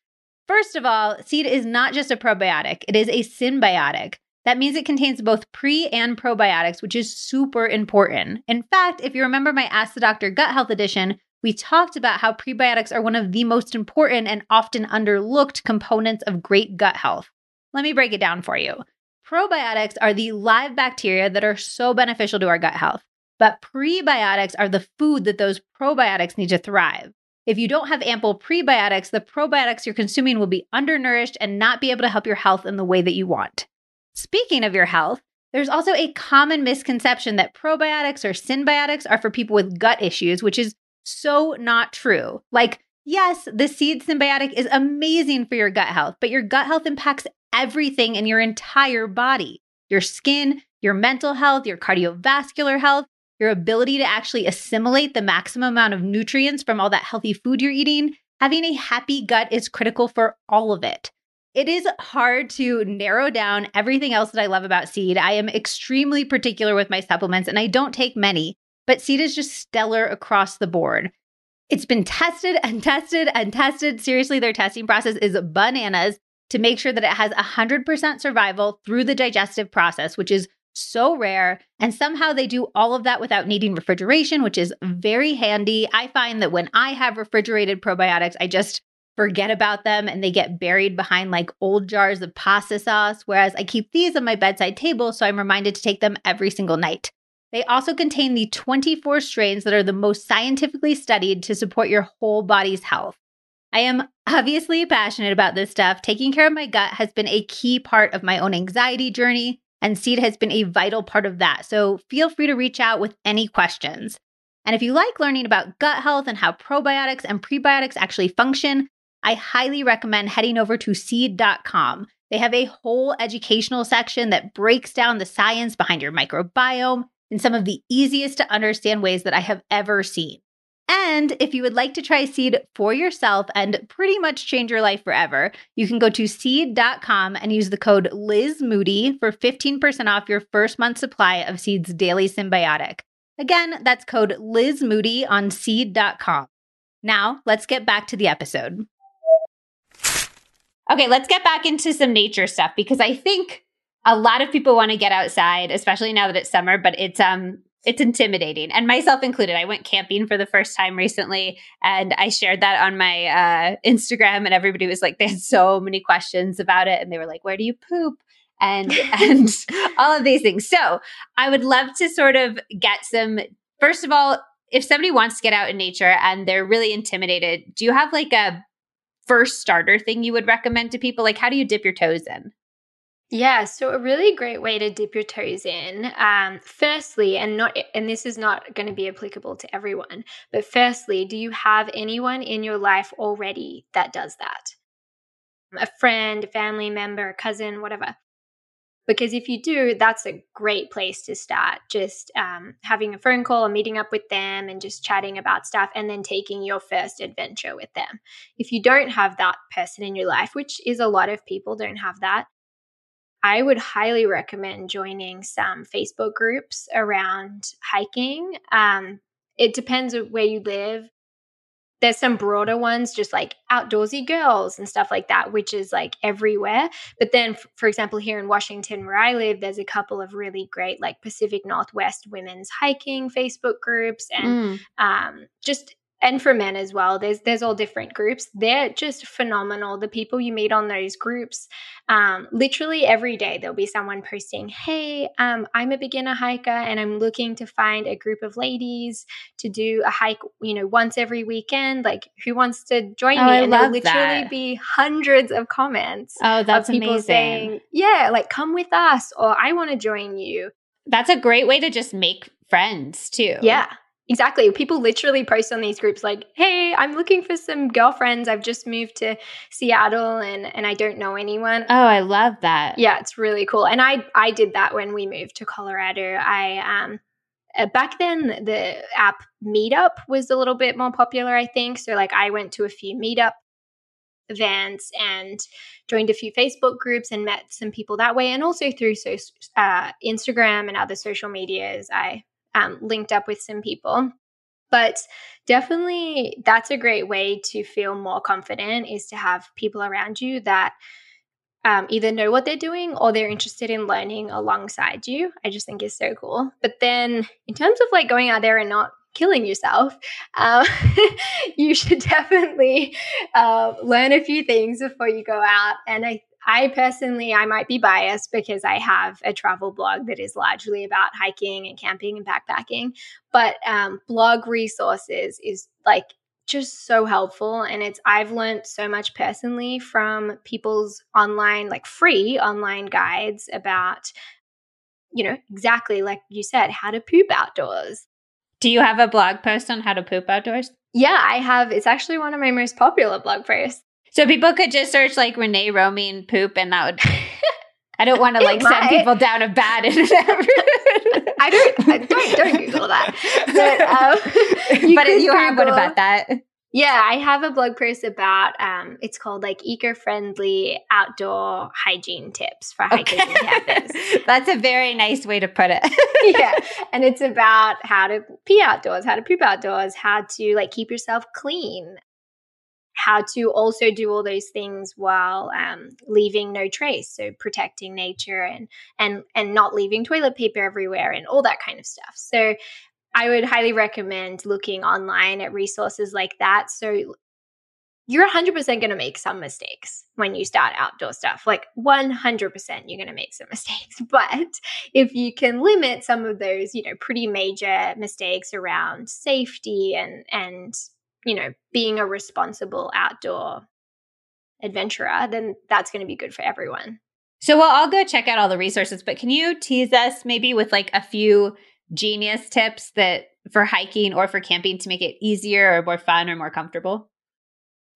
First of all, seed is not just a probiotic, it is a synbiotic. That means it contains both pre and probiotics, which is super important. In fact, if you remember my Ask the Doctor Gut Health edition, we talked about how prebiotics are one of the most important and often underlooked components of great gut health. Let me break it down for you. Probiotics are the live bacteria that are so beneficial to our gut health, but prebiotics are the food that those probiotics need to thrive. If you don't have ample prebiotics, the probiotics you're consuming will be undernourished and not be able to help your health in the way that you want. Speaking of your health, there's also a common misconception that probiotics or synbiotics are for people with gut issues, which is so not true. Like, yes, the seed synbiotic is amazing for your gut health, but your gut health impacts everything in your entire body your skin, your mental health, your cardiovascular health, your ability to actually assimilate the maximum amount of nutrients from all that healthy food you're eating, having a happy gut is critical for all of it. It is hard to narrow down everything else that I love about seed. I am extremely particular with my supplements and I don't take many, but seed is just stellar across the board. It's been tested and tested and tested. Seriously, their testing process is bananas to make sure that it has 100% survival through the digestive process, which is so rare. And somehow they do all of that without needing refrigeration, which is very handy. I find that when I have refrigerated probiotics, I just forget about them and they get buried behind like old jars of pasta sauce. Whereas I keep these on my bedside table, so I'm reminded to take them every single night. They also contain the 24 strains that are the most scientifically studied to support your whole body's health. I am obviously passionate about this stuff. Taking care of my gut has been a key part of my own anxiety journey and seed has been a vital part of that. So feel free to reach out with any questions. And if you like learning about gut health and how probiotics and prebiotics actually function, I highly recommend heading over to seed.com. They have a whole educational section that breaks down the science behind your microbiome in some of the easiest to understand ways that I have ever seen. And if you would like to try Seed for yourself and pretty much change your life forever, you can go to seed.com and use the code Liz Moody for 15% off your first month supply of Seed's daily Synbiotic. Again, that's code Liz Moody on seed.com. Now, let's get back to the episode. Okay, let's get back into some nature stuff because I think a lot of people want to get outside, especially now that it's summer, but it's um it's intimidating and myself included. I went camping for the first time recently and i shared that on my uh, instagram and everybody was like they had so many questions about it and they were like where do you poop? And [LAUGHS] and all of these things. So i would love to sort of get some first of all if somebody wants to get out in nature and they're really intimidated do you have like a first starter thing you would recommend to people like how do you dip your toes in yeah, so a really great way to dip your toes in. Um, firstly, and not, and this is not going to be applicable to everyone, but firstly, do you have anyone in your life already that does that? A friend, a family member, a cousin, whatever. Because if you do, that's a great place to start. Just um, having a phone call or meeting up with them and just chatting about stuff and then taking your first adventure with them. If you don't have that person in your life, which is a lot of people don't have that, I would highly recommend joining some Facebook groups around hiking. Um, it depends on where you live. There's some broader ones, just like outdoorsy girls and stuff like that, which is like everywhere. But then, for example, here in Washington, where I live, there's a couple of really great, like Pacific Northwest women's hiking Facebook groups and mm. um, just and for men as well there's there's all different groups. They're just phenomenal. The people you meet on those groups um, literally every day there'll be someone posting hey um, i'm a beginner hiker and i'm looking to find a group of ladies to do a hike you know once every weekend. Like who wants to join oh, me? I and there'll literally that. be hundreds of comments oh that's people amazing. saying yeah like come with us or i want to join you. That's a great way to just make friends too. Yeah Exactly. People literally post on these groups like, "Hey, I'm looking for some girlfriends. I've just moved to Seattle and and I don't know anyone." Oh, I love that. Yeah, it's really cool. And I I did that when we moved to Colorado. I um uh, back then the app Meetup was a little bit more popular, I think. So like I went to a few Meetup events and joined a few Facebook groups and met some people that way and also through so, uh, Instagram and other social medias I um, linked up with some people. But definitely, that's a great way to feel more confident is to have people around you that um, either know what they're doing or they're interested in learning alongside you. I just think is so cool. But then, in terms of like going out there and not killing yourself, um, [LAUGHS] you should [LAUGHS] definitely uh, learn a few things before you go out. And I I personally, I might be biased because I have a travel blog that is largely about hiking and camping and backpacking. But um, blog resources is like just so helpful. And it's, I've learned so much personally from people's online, like free online guides about, you know, exactly like you said, how to poop outdoors. Do you have a blog post on how to poop outdoors? Yeah, I have. It's actually one of my most popular blog posts. So people could just search like Renee Roaming poop and that would [LAUGHS] I don't want to like send people down a bad [LAUGHS] I don't I don't don't Google that. But [LAUGHS] um, you, but you have one about that. Yeah, I have a blog post about um, it's called like eco-friendly outdoor hygiene tips for okay. and campers. That's a very nice way to put it. yeah, and it's about how to pee outdoors, how to poop outdoors, how to like keep yourself clean, how to also do all those things while um, leaving no trace so protecting nature and and and not leaving toilet paper everywhere and all that kind of stuff so i would highly recommend looking online at resources like that so you're 100% going to make some mistakes when you start outdoor stuff. Like 100% you're going to make some [LAUGHS] mistakes. But if you can limit some of those, you know, pretty major mistakes around safety and and you know, being a responsible outdoor adventurer, then that's going to be good for everyone. So well, I'll go check out all the resources, but can you tease us maybe with like a few genius tips that for hiking or for camping to make it easier or more fun or more comfortable?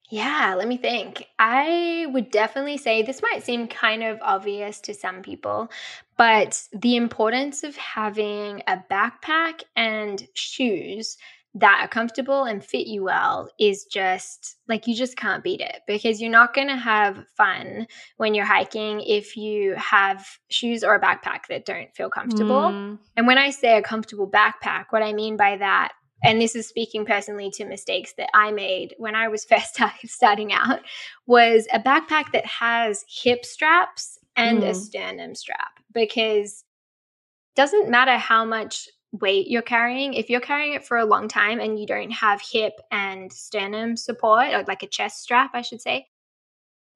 Yeah, let me think. I would definitely say this might seem kind of obvious to some people, but the importance of having a backpack and shoes that are comfortable and fit you well is just like you just can't beat it because you're not going to have fun when you're hiking if you have shoes or a backpack that don't feel comfortable. Mm. And when I say a comfortable backpack, what I mean by that and this is speaking personally to mistakes that I made when I was [LAUGHS] first starting out, was a backpack that has hip straps and mm. a sternum strap because doesn't matter how much weight you're carrying, if you're carrying it for a long time and you don't have hip and sternum support, or like a chest strap, I should say,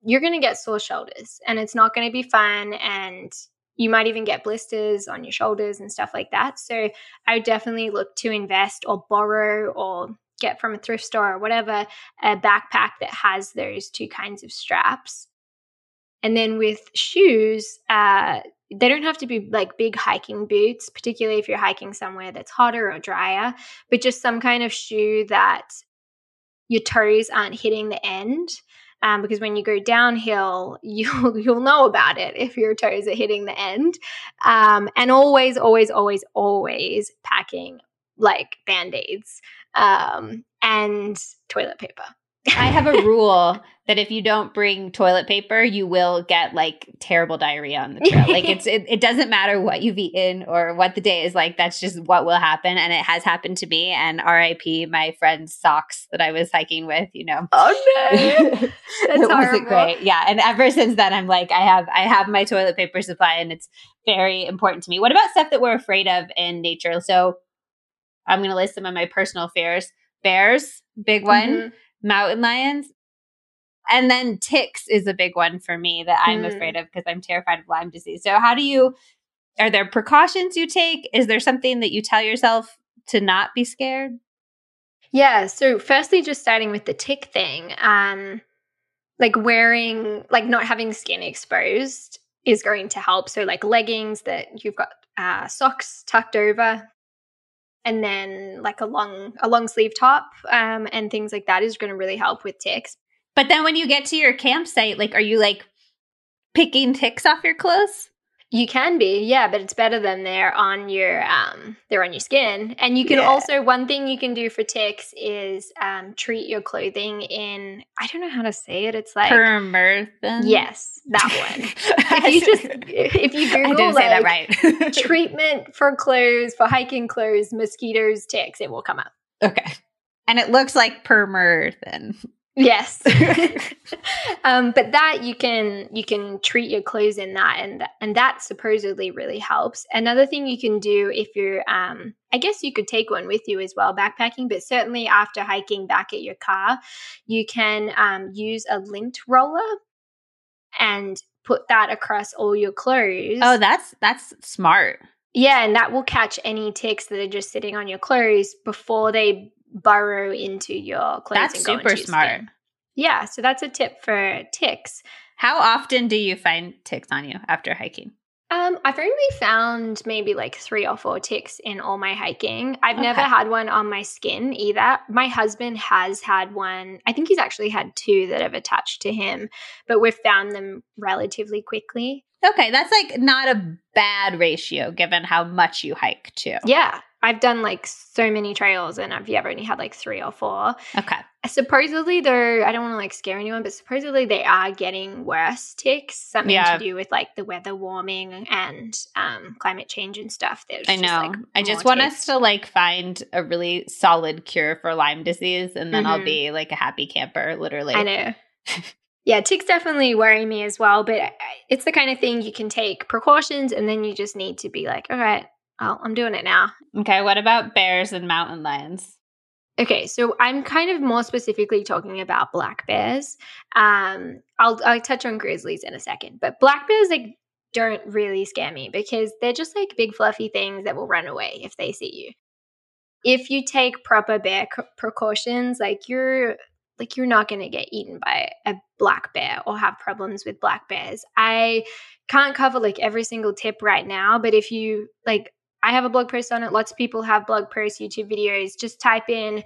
you're going to get sore shoulders and it's not going to be fun. And you might even get blisters on your shoulders and stuff like that. So I would definitely look to invest or borrow or get from a thrift store or whatever a backpack that has those two kinds of straps. And then with shoes, uh, they don't have to be like big hiking boots, particularly if you're hiking somewhere that's hotter or drier, but just some kind of shoe that your toes aren't hitting the end. Um, because when you go downhill, [LAUGHS] you'll you'll know about it if your toes are hitting the end. Um, and always, always, always, always packing like band aids um, and toilet paper. I have a rule that if you don't bring toilet paper, you will get like terrible diarrhea on the trail. like it's it, it doesn't matter what you've eaten or what the day is like. That's just what will happen, and it has happened to me. And R.I.P. my friend's socks that I was hiking with. You know, oh no, [LAUGHS] that's it horrible. wasn't great. Yeah, and ever since then, I'm like, I have I have my toilet paper supply, and it's very important to me. What about stuff that we're afraid of in nature? So I'm going to list some of my personal fears. Bears, big one. Mm-hmm mountain lions. And then ticks is a big one for me that I'm mm. afraid of because I'm terrified of Lyme disease. So, how do you, are there precautions you take? Is there something that you tell yourself to not be scared? Yeah. So, firstly, just starting with the tick thing, um, like wearing, like not having skin exposed is going to help. So, like leggings that you've got uh, socks tucked over and then like a long a long sleeve top um, and things like that is going to really help with ticks. But then when you get to your campsite, like, are you like picking ticks off your clothes? You can be, yeah, but it's better than they're on your um they're on your skin. And you can Yeah. also one thing you can do for ticks is um treat your clothing in I don't know how to say it. It's like Permethrin. yes, that one. [LAUGHS] if you just if you Google didn't say that like, right. [LAUGHS] treatment for clothes for hiking clothes, mosquitoes, ticks, it will come up. okay. And it looks like permethrin. Yes. [LAUGHS] [LAUGHS] um, but that you can you can treat your clothes in that and and that supposedly really helps. Another thing you can do if you're um I guess you could take one with you as well backpacking, but certainly after hiking back at your car, you can um, use a lint roller and put that across all your clothes. Oh, that's that's smart. Yeah, and that will catch any ticks that are just sitting on your clothes before they burrow into your clothes. That's and go super smart. skin. Yeah, so that's a tip for ticks. How often do you find ticks on you after hiking? Um, I've only found maybe like three or four ticks in all my hiking. I've never had one on my skin either. My husband has had one. I think he's actually had two that have attached to him, but we've found them relatively quickly. Okay, that's like not a bad ratio given how much you hike too. Yeah, I've done like so many trails and I've yeah, I've only had like three or four. Okay. Supposedly, though, I don't want to like scare anyone, but supposedly they are getting worse ticks. Something Yeah. to do with like the weather warming and um, climate change and stuff. There's I just, know. like, I just want ticks. us to like find a really solid cure for Lyme disease and then I'll Mhm. be like a happy camper, literally. I know. yeah, ticks definitely worry me as well, but it's the kind of thing you can take precautions and then you just need to be like, all right, well, I'm doing it now. Okay, what about bears and mountain lions? Okay, so I'm kind of more specifically talking about black bears. Um, I'll I'll touch on grizzlies in a second, but black bears like don't really scare me because they're just like big fluffy things that will run away if they see you. If you take proper bear c- precautions, like you're like you're not going to get eaten by a black bear or have problems with black bears. I can't cover like every single tip right now, but if you like I have a blog post on it. Lots of people have blog posts, YouTube videos. Just type in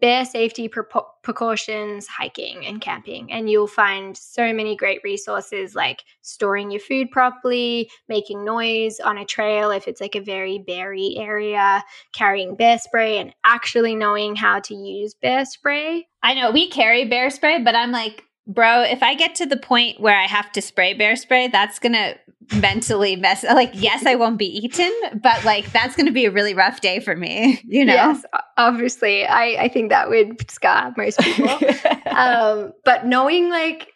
bear safety precautions, hiking and camping, and you'll find so many great resources like storing your food properly, making noise on a trail if it's like a very berry area, carrying bear spray, and actually knowing how to use bear spray. I know we carry bear spray, but I'm like, bro, if I get to the point where I have to spray bear spray, that's gonna mentally mess. Like, yes, I won't be eaten, but like that's gonna be a really rough day for me. [LAUGHS] You know. Yes, obviously, I, I think that would scar most people. [LAUGHS] um, but knowing like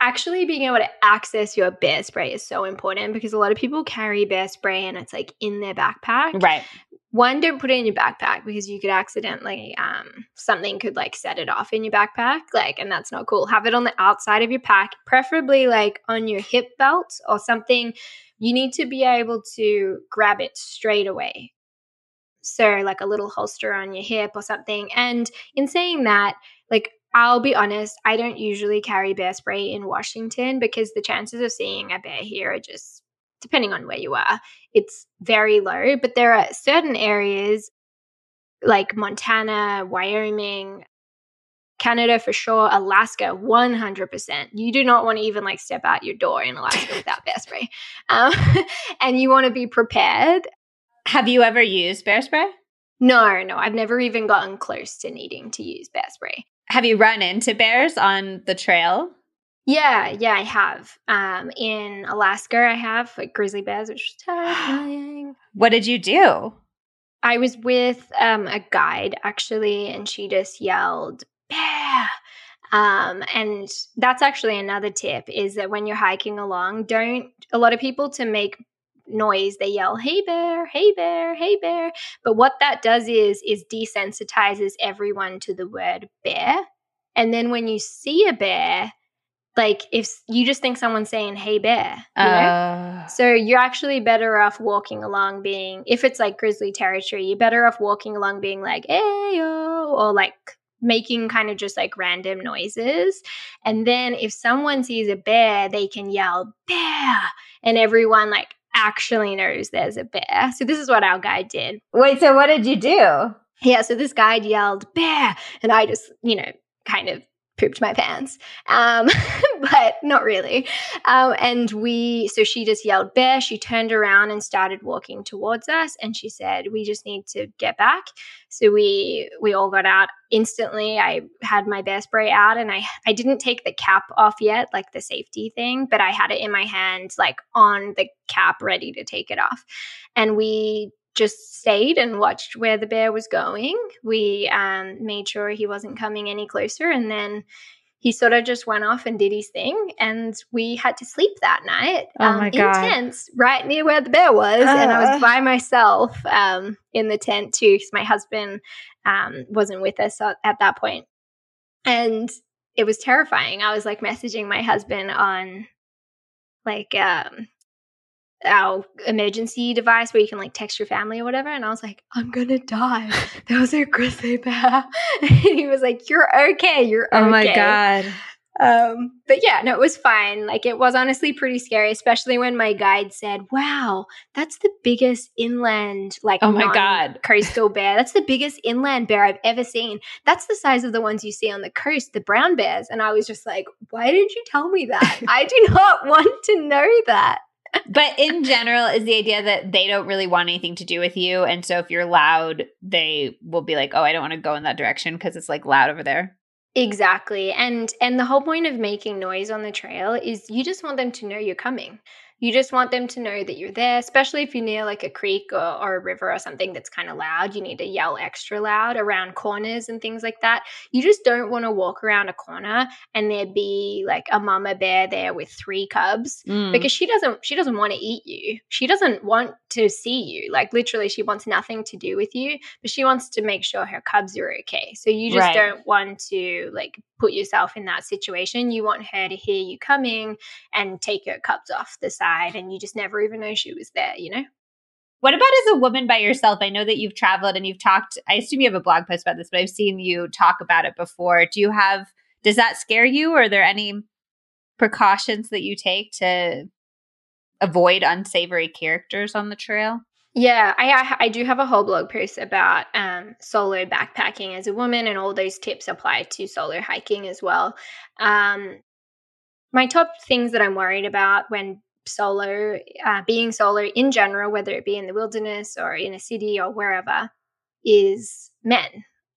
actually being able to access your bear spray is so important because a lot of people carry bear spray and it's like in their backpack. right. One, don't put it in your backpack because you could accidentally um something could like set it off in your backpack, like, and that's not cool. Have it on the outside of your pack, preferably like on your hip belt or something. You need to be able to grab it straight away. So, like a little holster on your hip or something. And in saying that, like, I'll be honest, I don't usually carry bear spray in Washington because the chances of seeing a bear here are just, depending on where you are, it's very low. But there are certain areas like Montana, Wyoming, Canada for sure, Alaska 100%. You do not want to even like step out your door in Alaska [LAUGHS] without bear spray. Um, [LAUGHS] and you want to be prepared. Have you ever used bear spray? No, no, I've never even gotten close to needing to use bear spray. Have you run into bears on the trail? Yeah, yeah, I have. Um, in Alaska, I have like grizzly bears, which is terrifying. [GASPS] What did you do? I was with um, a guide actually, and she just yelled "bear," um, and that's actually another tip: is that when you're hiking along, don't. A lot of people to make noise they yell hey bear hey bear hey bear but what that does is is desensitizes everyone to the word bear and then when you see a bear like if you just think someone's saying hey bear you know? Uh, So you're actually better off walking along being, if it's like grizzly territory, you're better off walking along being like, hey, or like making kind of just like random noises. And then if someone sees a bear, they can yell, bear. And everyone like actually knows there's a bear. So this is what our guide did. Wait, so what did you do? Yeah, so this guide yelled bear, and I just, you know, kind of pooped my pants, um, [LAUGHS] but not really. Um, and we, so she just yelled bear. She turned around and started walking towards us, and she said, "We just need to get back." So we we all got out instantly. I had my bear spray out, and I I didn't take the cap off yet, like the safety thing, but I had it in my hand, like on the cap, ready to take it off. And we just stayed and watched where the bear was going. We um, made sure he wasn't coming any closer, and then he sort of just went off and did his thing. And we had to sleep that night oh um, in tents right near where the bear was. Uh. And I was by myself um, in the tent too, because my husband um, wasn't with us at, at that point. And it was terrifying. I was like messaging my husband on like um our emergency device where you can like text your family or whatever. And I was like, I'm gonna die. [LAUGHS] There was a grizzly bear. [LAUGHS] and he was like, You're okay. You're okay. Oh my God. Um, but yeah, no, it was fine. Like it was honestly pretty scary, especially when my guide said, Wow, that's the biggest inland, like oh my God. coastal bear. [LAUGHS] That's the biggest inland bear I've ever seen. That's the size of the ones you see on the coast, the brown bears. And I was just like, Why did you tell me that? I do not want to know that but in general, is the idea that they don't really want anything to do with you. And so if you're loud, they will be like, oh, I don't want to go in that direction because it's like loud over there. Exactly. And and the whole point of making noise on the trail is you just want them to know you're coming. You just want them to know that you're there, especially if you're near like a creek or, or a river or something that's kind of loud. You need to yell extra loud around corners and things like that. You just don't want to walk around a corner and there be like a mama bear there with three cubs mm. because she doesn't she doesn't want to eat you. She doesn't want to see you. Like literally she wants nothing to do with you, but she wants to make sure her cubs are okay. So you just right. don't want to like put yourself in that situation. You want her to hear you coming and take her cubs off the side, and you just never even know she was there, you know? What about as a woman by yourself? I know that you've traveled and you've talked. I assume you have a blog post about this, but I've seen you talk about it before. Do you have, does that scare you? Or are there any precautions that you take to avoid unsavory characters on the trail? Yeah, I, I do have a whole blog post about um, solo backpacking as a woman, and all those tips apply to solo hiking as well. Um, my top things that I'm worried about when solo, uh, being solo in general, whether it be in the wilderness or in a city or wherever, is men.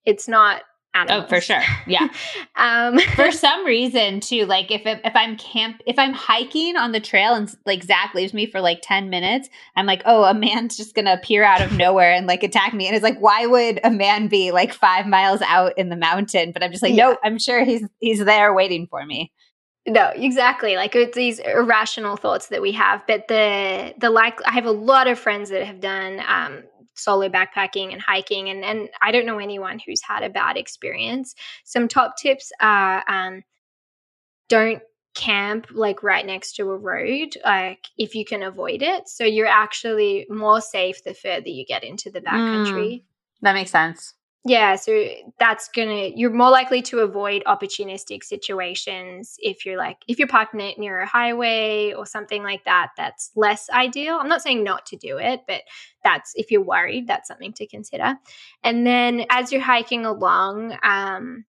It's not animals. Oh, for sure. Yeah. [LAUGHS] um, [LAUGHS] for some reason, too, like if if I'm camp, if I'm hiking on the trail and like Zach leaves me for like ten minutes, I'm like, oh, a man's just gonna appear out of nowhere and like attack me. And it's like, why would a man be like five miles out in the mountain? But I'm just like, yeah. no, I'm sure he's he's there waiting for me. No, exactly. Like it's these irrational thoughts that we have, but the the like I have a lot of friends that have done um, solo backpacking and hiking and and I don't know anyone who's had a bad experience. Some top tips are um, don't camp like right next to a road like if you can avoid it so you're actually more safe the further you get into the backcountry mm, that makes sense yeah, so that's gonna you're more likely to avoid opportunistic situations if you're like if you're parked near a highway or something like that. That's less ideal. I'm not saying not to do it, but that's if you're worried, that's something to consider. And then as you're hiking along, um,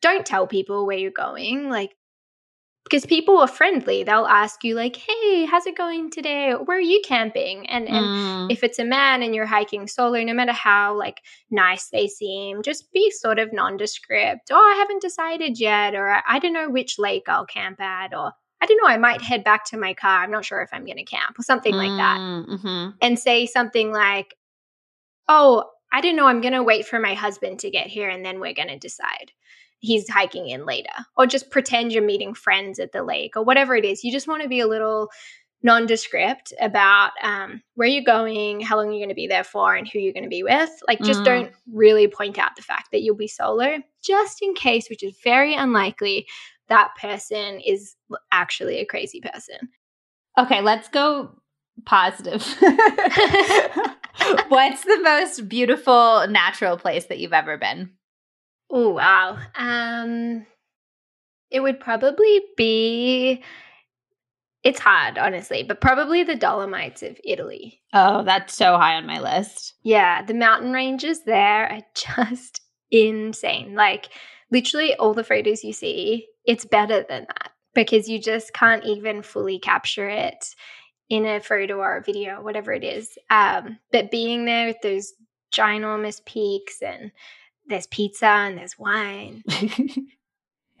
don't tell people where you're going. Like because people are friendly. They'll ask you like hey how's it going today? Where are you camping? And and mm. if it's a man and you're hiking solo no matter how like nice they seem just be sort of nondescript. Oh i haven't decided yet or i don't know which lake i'll camp at or i don't know i might head back to my car. I'm not sure if i'm going to camp or something mm, like that. Mm, mm-hmm. and say something like oh i don't know i'm going to wait for my husband to get here and then we're going to decide he's hiking in later or just pretend you're meeting friends at the lake or whatever it is. You just want to be a little nondescript about um, where you're going how long you're going to be there for and who you're going to be with. Like just mm. don't really point out the fact that you'll be solo just in case which is very unlikely that person is actually a crazy person. Okay let's go positive. [LAUGHS] [LAUGHS] What's the most beautiful natural place that you've ever been Oh wow. Um it would probably be It's hard, honestly, but probably the Dolomites of Italy. Oh, that's so high on my list. Yeah, the mountain ranges there are [LAUGHS] just insane. Like, literally, all the photos you see, it's better than that because you just can't even fully capture it in a photo or a video, whatever it is. Um, but being there with those ginormous peaks and there's pizza and there's wine. [LAUGHS]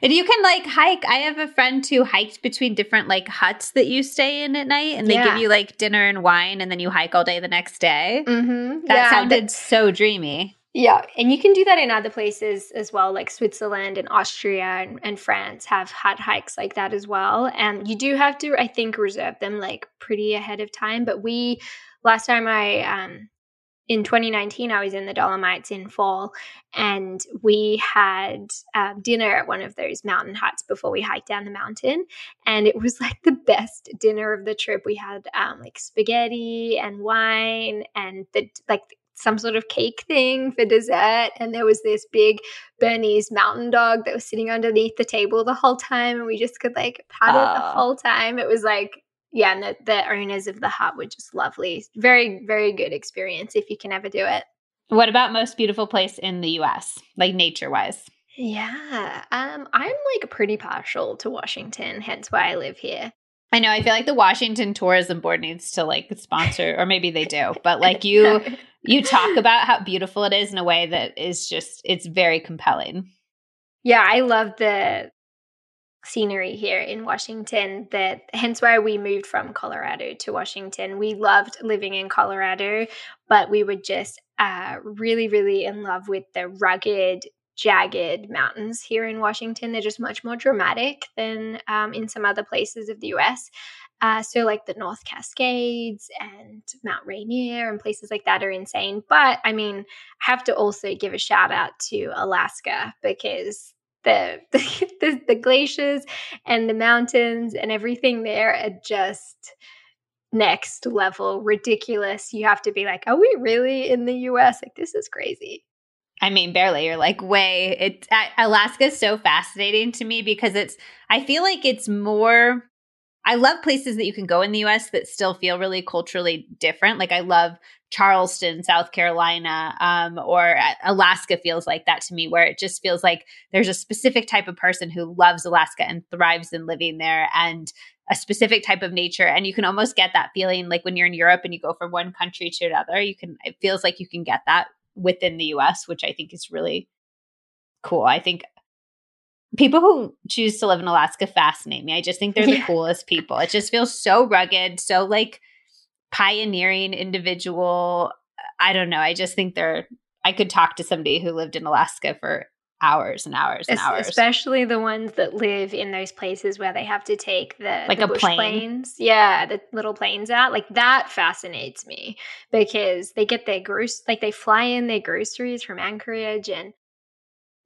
And you can like hike. I have a friend who hiked between different like huts that you stay in at night, and they Yeah. give you like dinner and wine, and then you hike all day the next day. Mm-hmm. That sounded so dreamy. Yeah, and you can do that in other places as well, like Switzerland and Austria and, and France have had hikes like that as well. And you do have to, I think, reserve them like pretty ahead of time. But we, last time I, um, in 2019, I was in the Dolomites in fall, and we had uh, dinner at one of those mountain huts before we hiked down the mountain, and it was like the best dinner of the trip. We had um, like spaghetti and wine, and the like some sort of cake thing for dessert. And there was this big Bernese mountain dog that was sitting underneath the table the whole time. And we just could like pat it the whole time. It was like, yeah, and the, the owners of the hut were just lovely. Very, very good experience if you can ever do it. What about most beautiful place in the US, like nature wise? Yeah. Um, I'm like pretty partial to Washington, hence why I live here. I know. I feel like the Washington Tourism Board needs to like sponsor, or maybe they do. [LAUGHS] But like you, you talk about how beautiful it is in a way that is just it's very compelling. Yeah, I love the scenery here in Washington. That hence why we moved from Colorado to Washington. We loved living in Colorado, but we were just uh, really, really in love with the rugged, jagged mountains here in Washington. They're just much more dramatic than um, in some other places of the U.S. Uh, so, like the North Cascades and Mount Rainier and places like that are insane. But I mean, I have to also give a shout out to Alaska because [LAUGHS] the, the the, glaciers and the mountains and everything there are just next level ridiculous. You have to be like, are we really in the US? Like this is crazy. I mean, barely. You're like way. It Alaska is so fascinating to me because it's. I feel like it's more. I love places that you can go in the U.S. that still feel really culturally different. Like I love Charleston, South Carolina, um, or Alaska feels like that to me, where it just feels like there's a specific type of person who loves Alaska and thrives in living there, and a specific type of nature. And you can almost get that feeling like when you're in Europe and you go from one country to another. You can. It feels like you can get that within the US, which I think is really cool. I think people who choose to live in Alaska fascinate me. I just think they're the Yeah. coolest people. It just feels so rugged, so like pioneering individual. I don't know. I just think they're I could talk to somebody who lived in Alaska for hours and hours and Es- hours. Especially the ones that live in those places where they have to take the Like the a bush plane. planes. Yeah, the little planes out. Like that fascinates me because they get their gross like they fly in their groceries from Anchorage and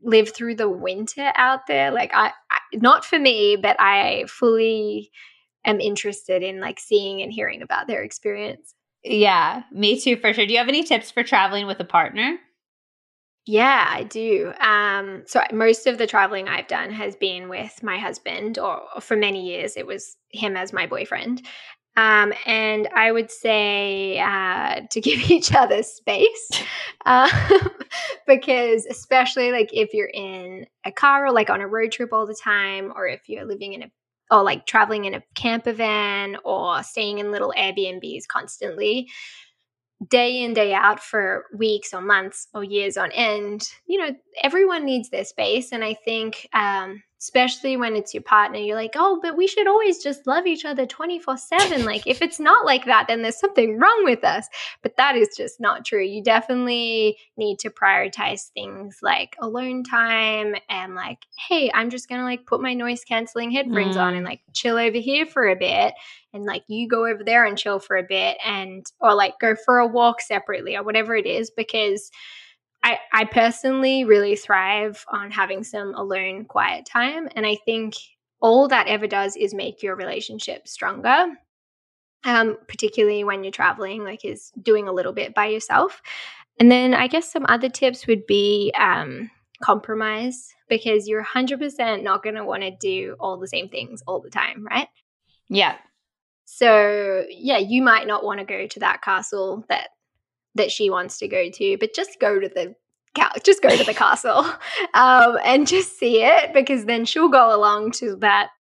live through the winter out there. Like I, I not for me, but I fully am interested in like seeing and hearing about their experience. yeah, me too for sure. Do you have any tips for traveling with a partner? Yeah, I do. Um, so most of the traveling I've done has been with my husband, or for many years it was him as my boyfriend. Um, and I would say uh, to [LAUGHS] give each other space, [LAUGHS] um, [LAUGHS] because especially like if you're in a car or like on a road trip all the time, or if you're living in a or like traveling in a camper van or staying in little Airbnbs constantly, day in day out for weeks or months or years on end you know everyone needs their space and i think um especially when it's your partner you're like oh but we should always just love each other 24 7 like if it's not like that then there's something wrong with us. But that is just not true. You definitely need to prioritize things like alone time and like hey i'm just gonna like put my noise canceling headphones on and mm. like chill over here for a bit and like you go over there and chill for a bit and or like go for a walk separately or whatever it is because I, I personally really thrive on having some alone quiet time and i think all that ever does is make your relationship stronger um, particularly when you're traveling like is doing a little bit by yourself and then i guess some other tips would be um, compromise because you're 100% not going to want to do all the same things all the time right Yeah. So, yeah, you might not want to go to that castle that that she wants to go to, but just go to the just go to the [LAUGHS] castle um, and just see it because then she'll go along to that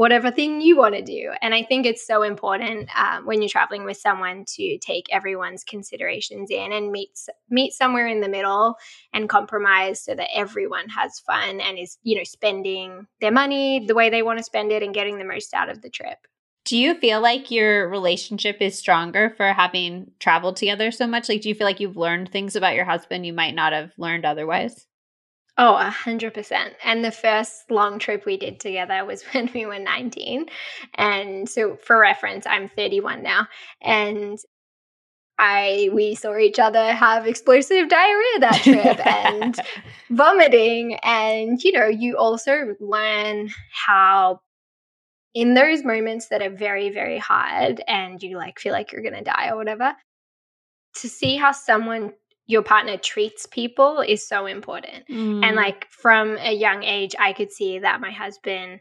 whatever thing you want to do. And I think it's so important um, when you're traveling with someone to take everyone's considerations in and meet meet somewhere in the middle and compromise so that everyone has fun and is you know spending their money the way they want to spend it and getting the most out of the trip. Do you feel like your relationship is stronger for having traveled together so much? Like, do you feel like you've learned things about your husband you might not have learned otherwise? Oh, a hundred percent. And the first long trip we did together was [LAUGHS] when we were 19. And so for reference, I'm 31 now. And I we saw each other have explosive diarrhea that trip [LAUGHS] and vomiting. And you know, you also learn how in those moments that are very, very hard and you like feel like you're gonna die or whatever, to see how someone your partner treats people is so important. Mm. And like from a young age, I could see that my husband,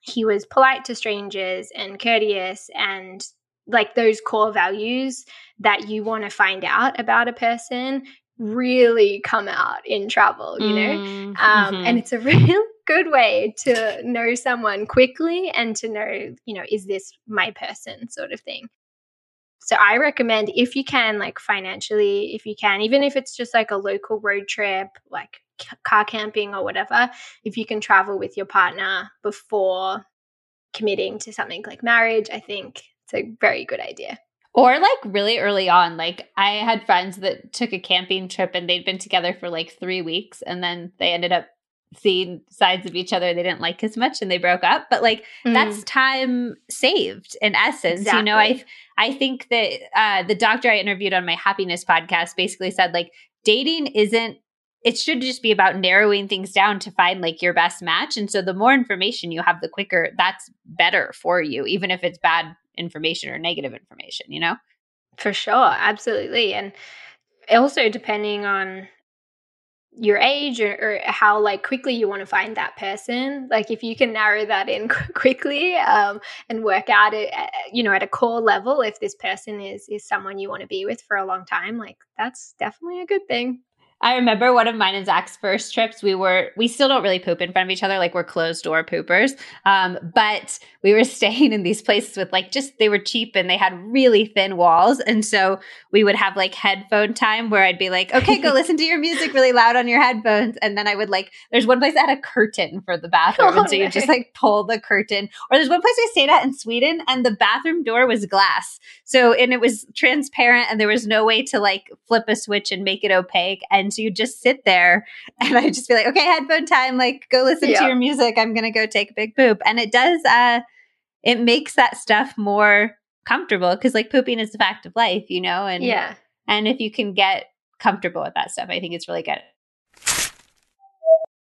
he was polite to strangers and courteous and like those core values that you want to find out about a person really come out in travel, you know? Mm, um, mm-hmm. And it's a [LAUGHS] real good way to know someone quickly and to know, you know, is this my person sort of thing. So I recommend if you can, like financially, if you can, even if it's just like a local road trip, like car camping or whatever, if you can travel with your partner before committing to something like marriage, I think it's a very good idea. Or like really early on, like I had friends that took a camping trip and they'd been together for like three weeks and then they ended up seeing sides of each other they didn't like as much and they broke up but like mm. that's time saved in essence exactly. you know i i think that uh the doctor i interviewed on my happiness podcast basically said like dating isn't it should just be about narrowing things down to find like your best match and so the more information you have the quicker that's better for you even if it's bad information or negative information you know for sure absolutely and also depending on your age or, or, how like quickly you want to find that person. Like if you can narrow that in [LAUGHS] quickly um, and work out it you know at a core level if this person is is someone you want to be with for a long time like that's definitely a good thing I remember one of mine and Zach's first trips. We were we still don't really poop in front of each other, like we're closed door poopers. Um, but we were [LAUGHS] staying in these places with like just they were cheap and they had really thin walls, and so we would have like headphone time where I'd be like, okay, go [LAUGHS] listen to your music really loud on your headphones, and then I would like there's one place that had a curtain for the bathroom, oh, and so you just like pull the curtain. Or there's one place I stayed at in Sweden, and the bathroom door was glass, so and it was transparent, and there was no way to like flip a switch and make it opaque and and so you just sit there [LAUGHS] and I just be like, okay, headphone time, like go listen yeah. to your music. I'm going to go take a big poop. And it does, uh, it makes that stuff more comfortable because like pooping is a fact of life, you know? And yeah. And if you can get comfortable with that stuff, I think it's really good.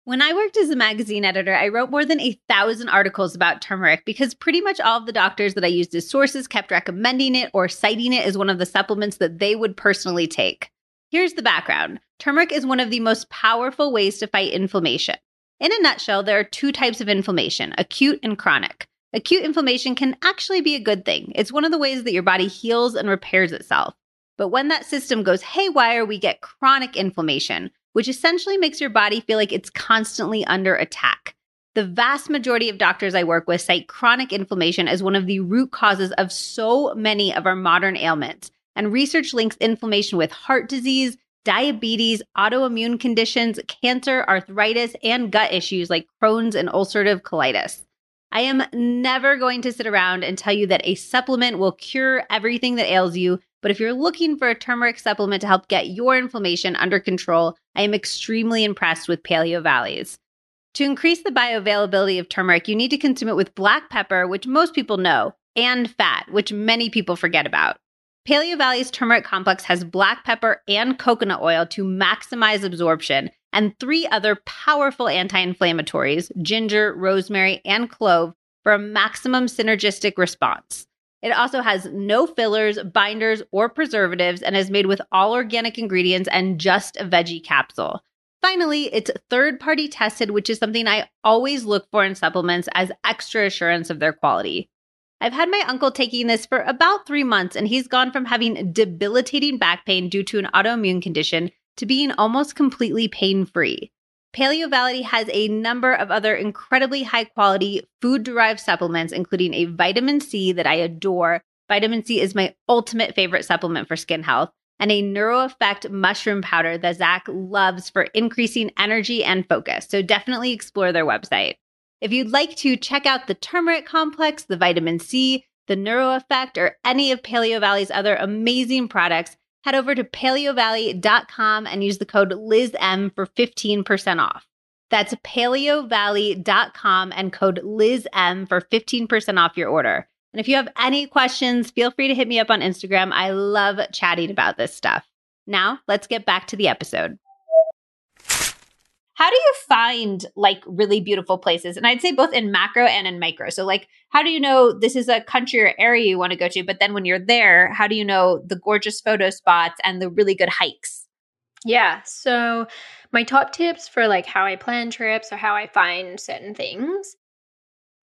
When I worked as a magazine editor, I wrote more than a thousand articles about turmeric because pretty much all of the doctors that I used as sources kept recommending it or citing it as one of the supplements that they would personally take. Here's the background turmeric is one of the most powerful ways to fight inflammation. In a nutshell, there are two types of inflammation acute and chronic. Acute inflammation can actually be a good thing. It's one of the ways that your body heals and repairs itself. But when that system goes haywire, we get chronic inflammation, which essentially makes your body feel like it's constantly under attack. The vast majority of doctors I work with cite chronic inflammation as one of the root causes of so many of our modern ailments and research links inflammation with heart disease, diabetes, autoimmune conditions, cancer, arthritis, and gut issues like Crohn's and ulcerative colitis. I am never going to sit around and tell you that a supplement will cure everything that ails you, but if you're looking for a turmeric supplement to help get your inflammation under control, I am extremely impressed with Paleo Valley's. To increase the bioavailability of turmeric, you need to consume it with black pepper, which most people know, and fat, which many people forget about. Paleo Valley's turmeric complex has black pepper and coconut oil to maximize absorption, and three other powerful anti inflammatories ginger, rosemary, and clove for a maximum synergistic response. It also has no fillers, binders, or preservatives and is made with all organic ingredients and just a veggie capsule. Finally, it's third party tested, which is something I always look for in supplements as extra assurance of their quality. I've had my uncle taking this for about three months, and he's gone from having debilitating back pain due to an autoimmune condition to being almost completely pain free. Paleo Valley has a number of other incredibly high quality food derived supplements, including a vitamin C that I adore. Vitamin C is my ultimate favorite supplement for skin health, and a NeuroEffect mushroom powder that Zach loves for increasing energy and focus. So definitely explore their website. If you'd like to check out the turmeric complex, the vitamin C, the neuro effect, or any of Paleo Valley's other amazing products, head over to paleovalley.com and use the code LizM for 15% off. That's paleovalley.com and code LizM for 15% off your order. And if you have any questions, feel free to hit me up on Instagram. I love chatting about this stuff. Now, let's get back to the episode. How do you find like really beautiful places? And I'd say both in macro and in micro. So, like, how do you know this is a country or area you want to go to? But then when you're there, how do you know the gorgeous photo spots and the really good hikes? Yeah. So, my top tips for like how I plan trips or how I find certain things.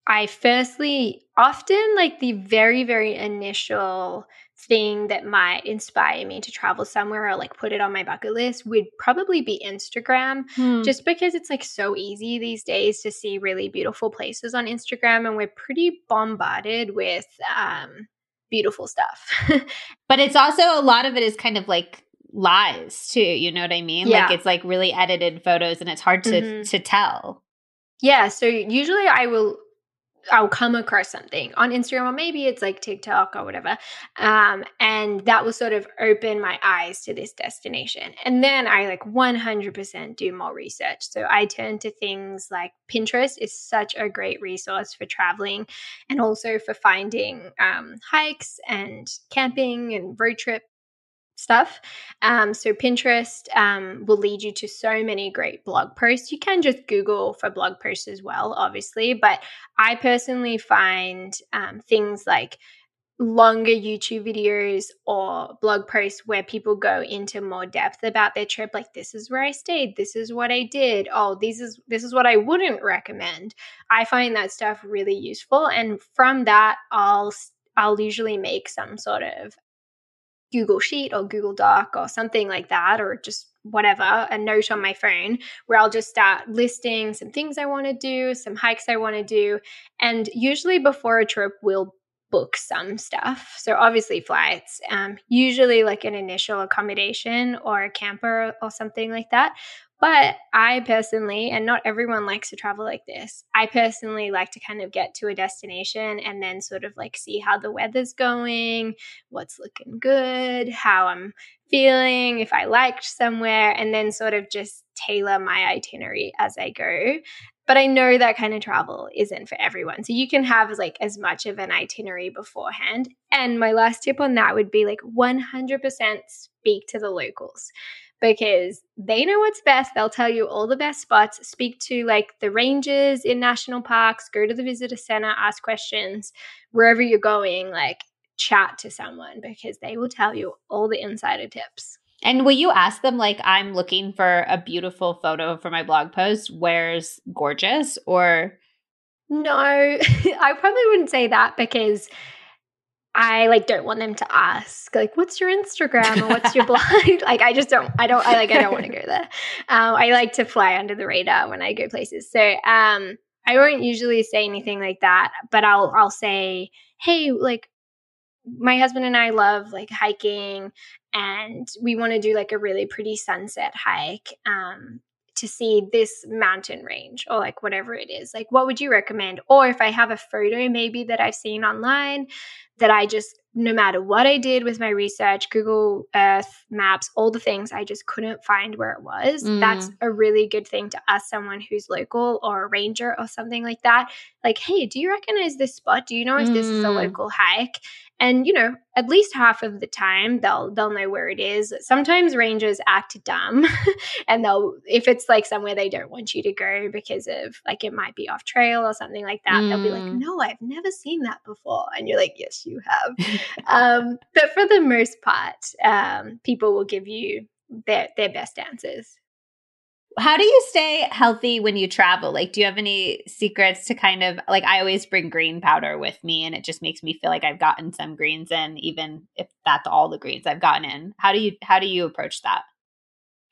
I firstly often like the very, very initial thing that might inspire me to travel somewhere or like put it on my bucket list would probably be Instagram, hmm. just because it's like so easy these days to see really beautiful places on Instagram. And we're pretty bombarded with um, beautiful stuff. [LAUGHS] but it's also a lot of it is kind of like lies too. You know what I mean? Yeah. Like it's like really edited photos and it's hard to, mm-hmm. to tell. Yeah. So usually I will I'll come across something on Instagram or maybe it's like TikTok or whatever. Um, and that will sort of open my eyes to this destination. And then I like 100% do more research. So I turn to things like Pinterest is such a great resource for traveling and also for finding um, hikes and camping and road trip stuff. Um, so Pinterest um, will lead you to so many great blog posts. You can just Google for blog posts as well, obviously, but I personally find um, things like longer YouTube videos or blog posts where people go into more depth about their trip like this is where I stayed this is what I did oh this is this is what I wouldn't recommend I find that stuff really useful and from that I'll I'll usually make some sort of Google Sheet or Google Doc or something like that, or just whatever, a note on my phone where I'll just start listing some things I want to do, some hikes I want to do. And usually before a trip, we'll book some stuff. So obviously flights, um, usually like an initial accommodation or a camper or something like that. But I personally, and not everyone likes to travel like this, I personally like to kind of get to a destination and then sort of like see how the weather's going, what's looking good, how I'm feeling, if I liked somewhere, and then sort of just tailor my itinerary as I go. But I know that kind of travel isn't for everyone. So you can have like as much of an itinerary beforehand. And my last tip on that would be like 100% speak to the locals because they know what's best. They'll tell you all the best spots. Speak to like the rangers in national parks, go to the visitor center, ask questions wherever you're going, like chat to someone because they will tell you all the insider tips. And will you ask them, like, I'm looking for a beautiful photo for my blog post? Where's gorgeous? Or no, [LAUGHS] I probably wouldn't say that because I like don't want them to ask like what's your Instagram or what's your blog? [LAUGHS] Like I just don't I don't I like I don't want to go there. [LAUGHS] Um, I like to fly under the radar when I go places. So um I won't usually say anything like that but I'll I'll say hey like my husband and I love like hiking and we want to do like a really pretty sunset hike. Um to see this mountain range or like whatever it is like what would you recommend or if i have a photo maybe that i've seen online that I just, no matter what I did with my research, Google Earth maps, all the things, I just couldn't find where it was. Mm. That's a really good thing to ask someone who's local or a ranger or something like that. Like, hey, do you recognize this spot? Do you know if mm. this is a mm. local hike? And you know, at least half of the time they'll they'll know where it is. Sometimes rangers act dumb [LAUGHS] and they'll if it's like somewhere they don't want you to go because of like it might be off trail or something like that, mm. they'll be like, mm. "No, I've never seen that before." And you're like, "Yes, you have. [LAUGHS] um, but for the most part, um, people will give you their their best answers. How do you stay healthy when you travel? Like, do you have any secrets to kind of like? I always bring green powder with me, and it just makes me feel like I've gotten some greens in, even if that's all the greens I've gotten in. How do you how do you approach that?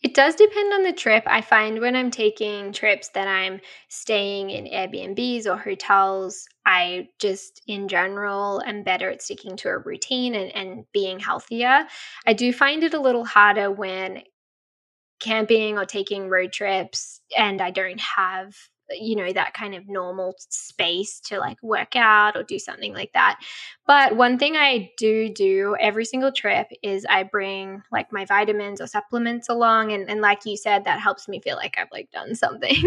It does depend on the trip. I find when I'm taking trips that I'm staying in Airbnbs or hotels, I just in general am better at sticking to a routine and, and being healthier. I do find it a little harder when camping or taking road trips and I don't have you know that kind of normal space to like work out or do something like that. But one thing i do do every single trip is i bring like my vitamins or supplements along and, and like you said that helps me feel like i've like done [LAUGHS] something.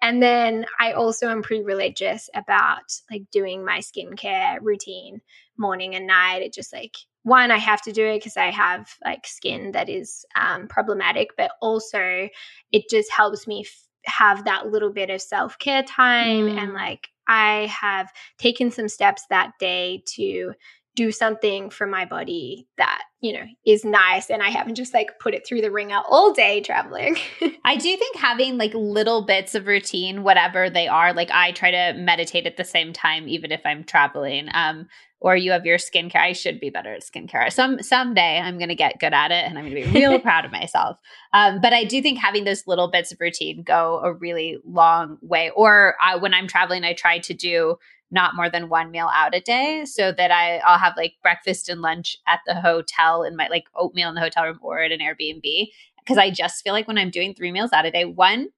And then i also am pretty religious about like doing my skincare routine morning and night. It just like one i have to do it because i have like skin that is um, problematic but also it just helps me f- have that little bit of self care time. Mm. And like, I have taken some steps that day to do something for my body that, you know, is nice. And I haven't just like put it through the ringer all day traveling. [LAUGHS] I do think having like little bits of routine, whatever they are, like I try to meditate at the same time, even if I'm traveling. Um, or you have your skincare. I should be better at skincare. Some someday I'm going to get good at it, and I'm going to be real [LAUGHS] proud of myself. Um, but I do think having those little bits of routine go a really long way. Or I, when I'm traveling, I try to do not more than one meal out a day, so that I I'll have like breakfast and lunch at the hotel in my like oatmeal in the hotel room or at an Airbnb. Because I just feel like when I'm doing three meals out a day, one,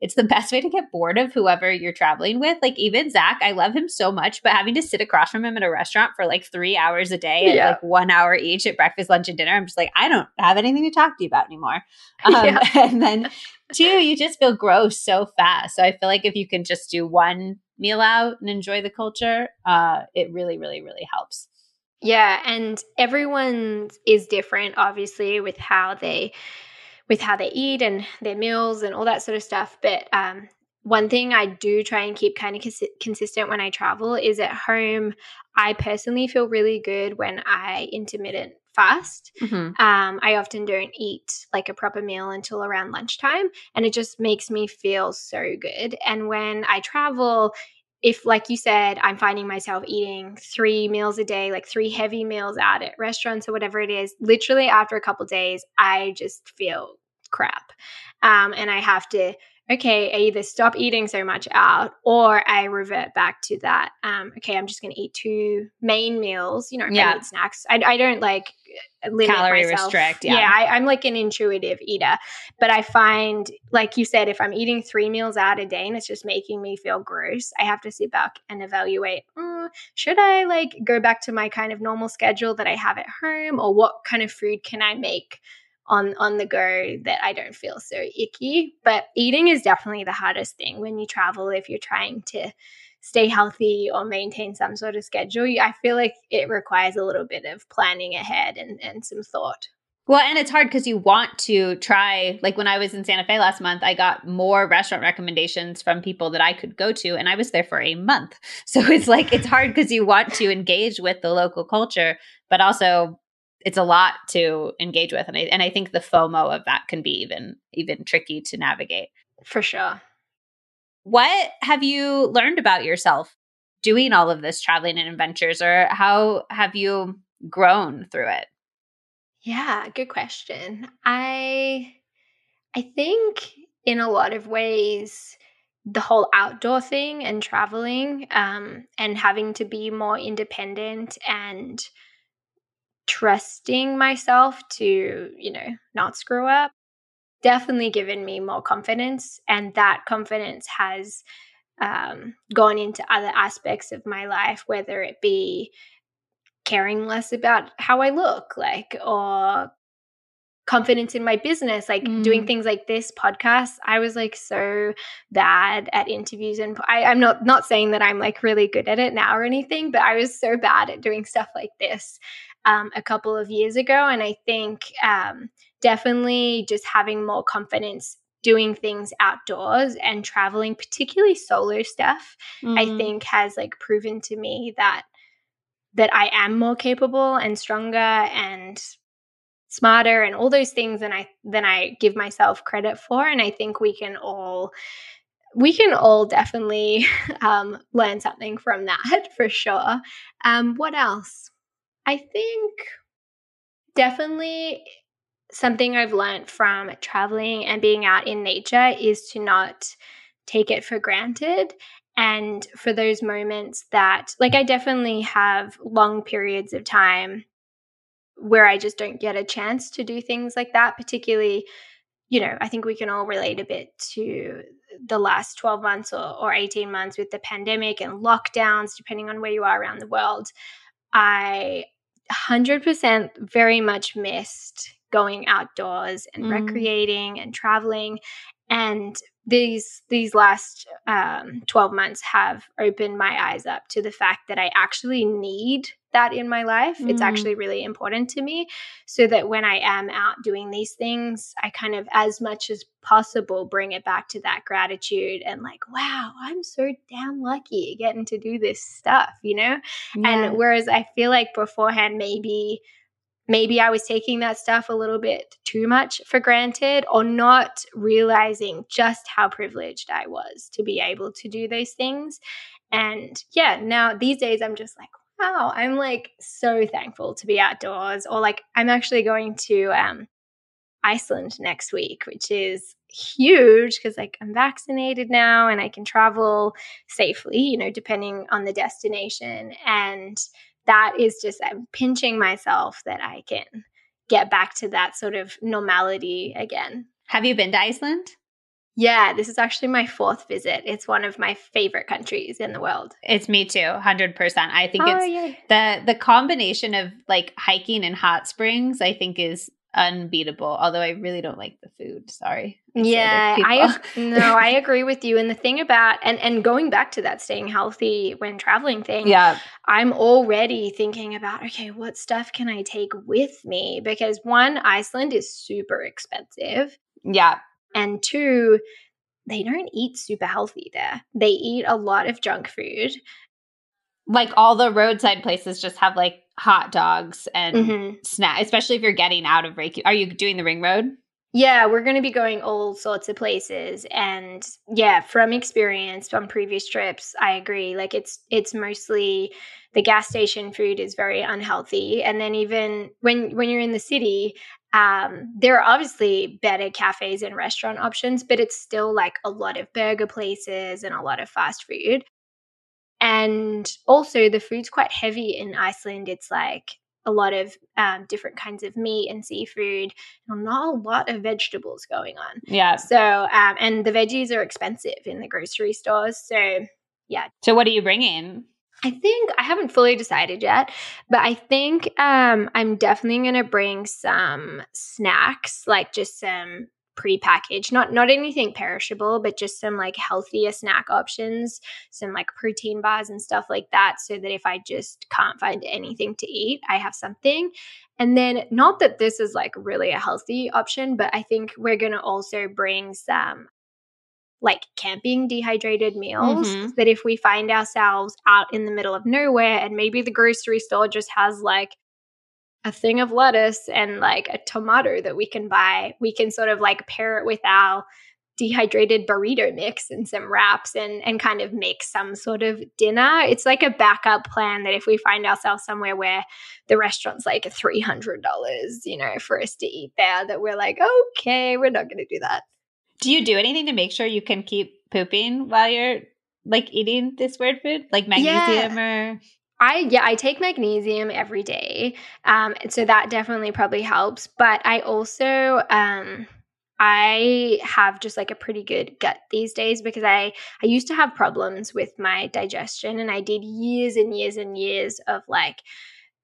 it's the [LAUGHS] best way to get bored of whoever you're traveling with. Like even Zach, I love him so much, but having to sit across from him at a restaurant for like three hours a day, yeah. like one hour each at breakfast, lunch, and dinner, I'm just like, I don't have anything to talk to you about anymore. [LAUGHS] Um, yeah. [LAUGHS] And then two, you just feel gross so fast. So I feel like if you can just do one meal out and enjoy the culture, uh, it really, really, really helps. Yeah, and everyone is different, obviously, with how they with how they eat and their meals and all that sort of stuff. But um, one thing I do try and keep kind of cons- consistent when I travel is at home. I personally feel really good when I intermittent fast. Mm-hmm. Um, I often don't eat like a proper meal until around lunchtime, and it just makes me feel so good. And when I travel, if like you said i'm finding myself eating three meals a day like three heavy meals out at restaurants or whatever it is literally after a couple days i just feel crap. Um, and I have to, okay, I either stop eating so much out or I revert back to that. Um, okay, I'm just going to eat two main meals, you know, yeah. snacks. I, I don't like limit calorie myself. restrict. Yeah, yeah I, am like an intuitive eater, but I find, like you said, if I'm eating three meals out a day and it's just making me feel gross, I have to sit back and evaluate. Mm, should I like go back to my kind of normal schedule that I have at home, or what kind of food can I make? On on the go that I don't feel so icky. But eating is definitely the hardest thing when you travel if you're trying to stay healthy or maintain some sort of schedule. I feel like it requires a little bit of planning ahead and, and some thought. Well, and it's hard because you want to try. Like when I was in Santa Fe last month, I got more restaurant recommendations from people that I could go to, and I was there for a month. [LAUGHS] So it's like it's hard because you want to engage with the local culture, but also it's a lot to engage with and I, and I think the FOMO of that can be even even tricky to navigate. For sure. What have you learned about yourself doing all of this traveling and adventures or how have you grown through it? Yeah, good question. I I think in a lot of ways the whole outdoor thing and traveling um, and having to be more independent and trusting myself to, you know, not screw up, definitely given me more confidence. And that confidence has um, gone into other aspects of my life, whether it be caring less about how I look, like, or confidence in my business like mm. doing things like this podcast i was like so bad at interviews and I, i'm not not saying that i'm like really good at it now or anything but i was so bad at doing stuff like this um, a couple of years ago. And I think um, definitely just having more confidence doing things outdoors and traveling, particularly solo stuff, mm. I think has like proven to me that that I am more capable and stronger and smarter and all those things than I than I give myself credit for. And I think we can all we can all definitely [LAUGHS] um, learn something from that [LAUGHS] for sure. Um, what else? I think definitely something I've learned from traveling and being out in nature is to not take it for granted. And for those moments that, like, I definitely have long periods of time where I just don't get a chance to do things like that, particularly, you know, I think we can all relate a bit to the last 12 months or, or 18 months with the pandemic and lockdowns, depending on where you are around the world. I 100% very much missed going outdoors and mm. recreating and traveling and these these last um, 12 months have opened my eyes up to the fact that i actually need that in my life mm. it's actually really important to me so that when i am out doing these things i kind of as much as possible bring it back to that gratitude and like wow i'm so damn lucky getting to do this stuff you know yeah. and whereas i feel like beforehand maybe maybe I was taking that stuff a little bit too much for granted or not realizing just how privileged I was to be able to do those things. And yeah, now these days I'm just like, wow, I'm like so thankful to be outdoors. Or like, I'm actually going to um, Iceland next week, which is huge because like I'm vaccinated now and I can travel safely, you know, depending on the destination. And that is just I'm pinching myself that I can get back to that sort of normality again. Have you been to Iceland? Yeah, this is actually my fourth visit. It's one of my favorite countries in the world. It's me too, 100%. I think oh, it's yay. the the combination of like hiking and hot springs I think is unbeatable. Although I really don't like the food. Sorry. Yeah, I [LAUGHS] no, I agree with you. And the thing about and and going back to that staying healthy when traveling thing, yeah, I'm already thinking about okay, what stuff can I take with me? Because one, Iceland is super expensive. Yeah, and two, they don't eat super healthy there. They eat a lot of junk food. Like all the roadside places just have like hot dogs and mm-hmm. snack, especially if you're getting out of Reykjavik. Are you doing the ring road? Yeah, we're going to be going all sorts of places and yeah, from experience on previous trips, I agree. Like it's it's mostly the gas station food is very unhealthy and then even when when you're in the city, um, there are obviously better cafes and restaurant options, but it's still like a lot of burger places and a lot of fast food. And also, the food's quite heavy in Iceland. It's like a lot of um, different kinds of meat and seafood, and not a lot of vegetables going on. Yeah. So, um, and the veggies are expensive in the grocery stores. So, yeah. So, what are you bringing? I think I haven't fully decided yet, but I think um, I'm definitely going to bring some snacks, like just some pre-packaged not not anything perishable but just some like healthier snack options some like protein bars and stuff like that so that if i just can't find anything to eat i have something and then not that this is like really a healthy option but i think we're going to also bring some like camping dehydrated meals mm-hmm. that if we find ourselves out in the middle of nowhere and maybe the grocery store just has like a thing of lettuce and like a tomato that we can buy. We can sort of like pair it with our dehydrated burrito mix and some wraps and and kind of make some sort of dinner. It's like a backup plan that if we find ourselves somewhere where the restaurant's like $300, you know, for us to eat there that we're like, "Okay, we're not going to do that." Do you do anything to make sure you can keep pooping while you're like eating this weird food? Like magnesium yeah. or I yeah, I take magnesium every day. Um, so that definitely probably helps. But I also um I have just like a pretty good gut these days because I I used to have problems with my digestion and I did years and years and years of like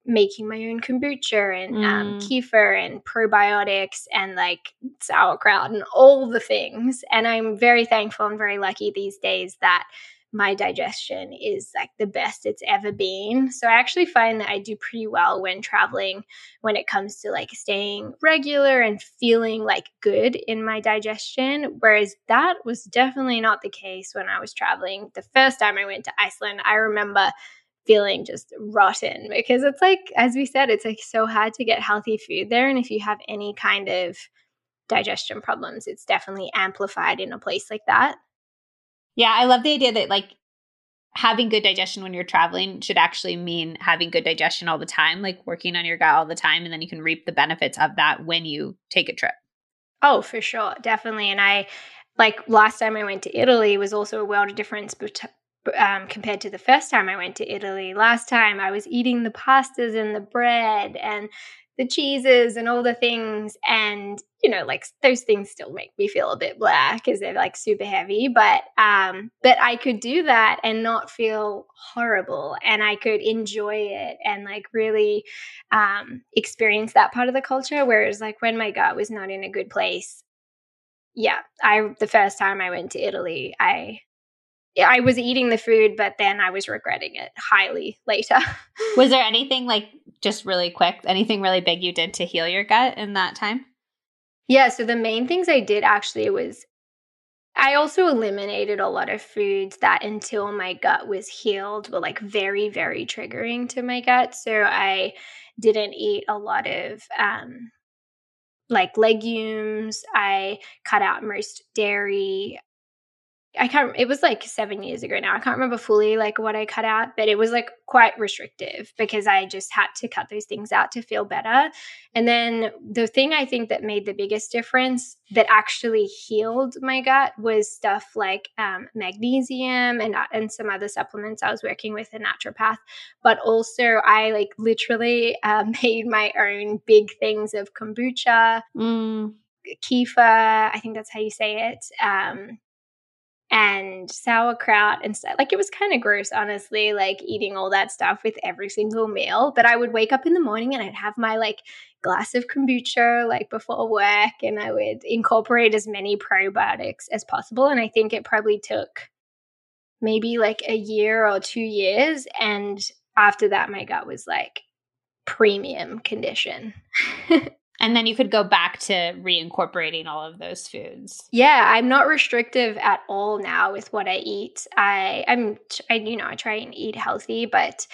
making my own kombucha and um, mm. um, kefir and probiotics and like sauerkraut and all the things. And I'm very thankful and very lucky these days that my digestion is like the best it's ever been. So I actually find that I do pretty well when traveling when it comes to like staying regular and feeling like good in my digestion. Whereas that was definitely not the case when I was traveling. The first time I went to Iceland, I remember feeling just rotten because it's like as we said it's like so hard to get healthy food there and if you have any kind of digestion problems it's definitely amplified in a place like that yeah i love the idea that like having good digestion when you're traveling should actually mean having good digestion all the time like working on your gut all the time and then you can reap the benefits of that when you take a trip oh for sure definitely and i like last time i went to italy was also a world of difference um, compared to the first time I went to Italy. Last time I was eating the pastas and the bread and the cheeses and all the things. And, you know, like those things still make me feel a bit black because they're like super heavy. But, um, but I could do that and not feel horrible and I could enjoy it and like really, um, experience that part of the culture. Whereas like when my gut was not in a good place, yeah, I, the first time I went to Italy, I, I was eating the food, but then I was regretting it highly later. was there anything like just really quick, anything really big you did to heal your gut in that time? Yeah, so the main things I did actually was I also eliminated a lot of foods that until my gut was healed were like very, very triggering to my gut. So I didn't eat a lot of um, like legumes. I cut out most dairy. I can't, it was like seven years ago now. I can't remember fully like what I cut out, but it was like quite restrictive because I just had to cut those things out to feel better. And then the thing I think that made the biggest difference that actually healed my gut was stuff like um, magnesium and, uh, and some other supplements. I was working with a naturopath, but also I like literally uh, [LAUGHS] made my own big things of kombucha. Mm. Kefir, I think that's how you say it. Um, and sauerkraut and stuff. Like it was kind of gross, honestly, like eating all that stuff with every single meal. But I would wake up in the morning and I'd have my like glass of kombucha like before work and I would incorporate as many probiotics as possible. And I think it probably took maybe like a year or two years. And after that, my gut was like premium condition. [LAUGHS] And then you could go back to reincorporating all of those foods. Yeah, I'm not restrictive at all now with what I eat. I I'm I you know, I try and eat healthy, but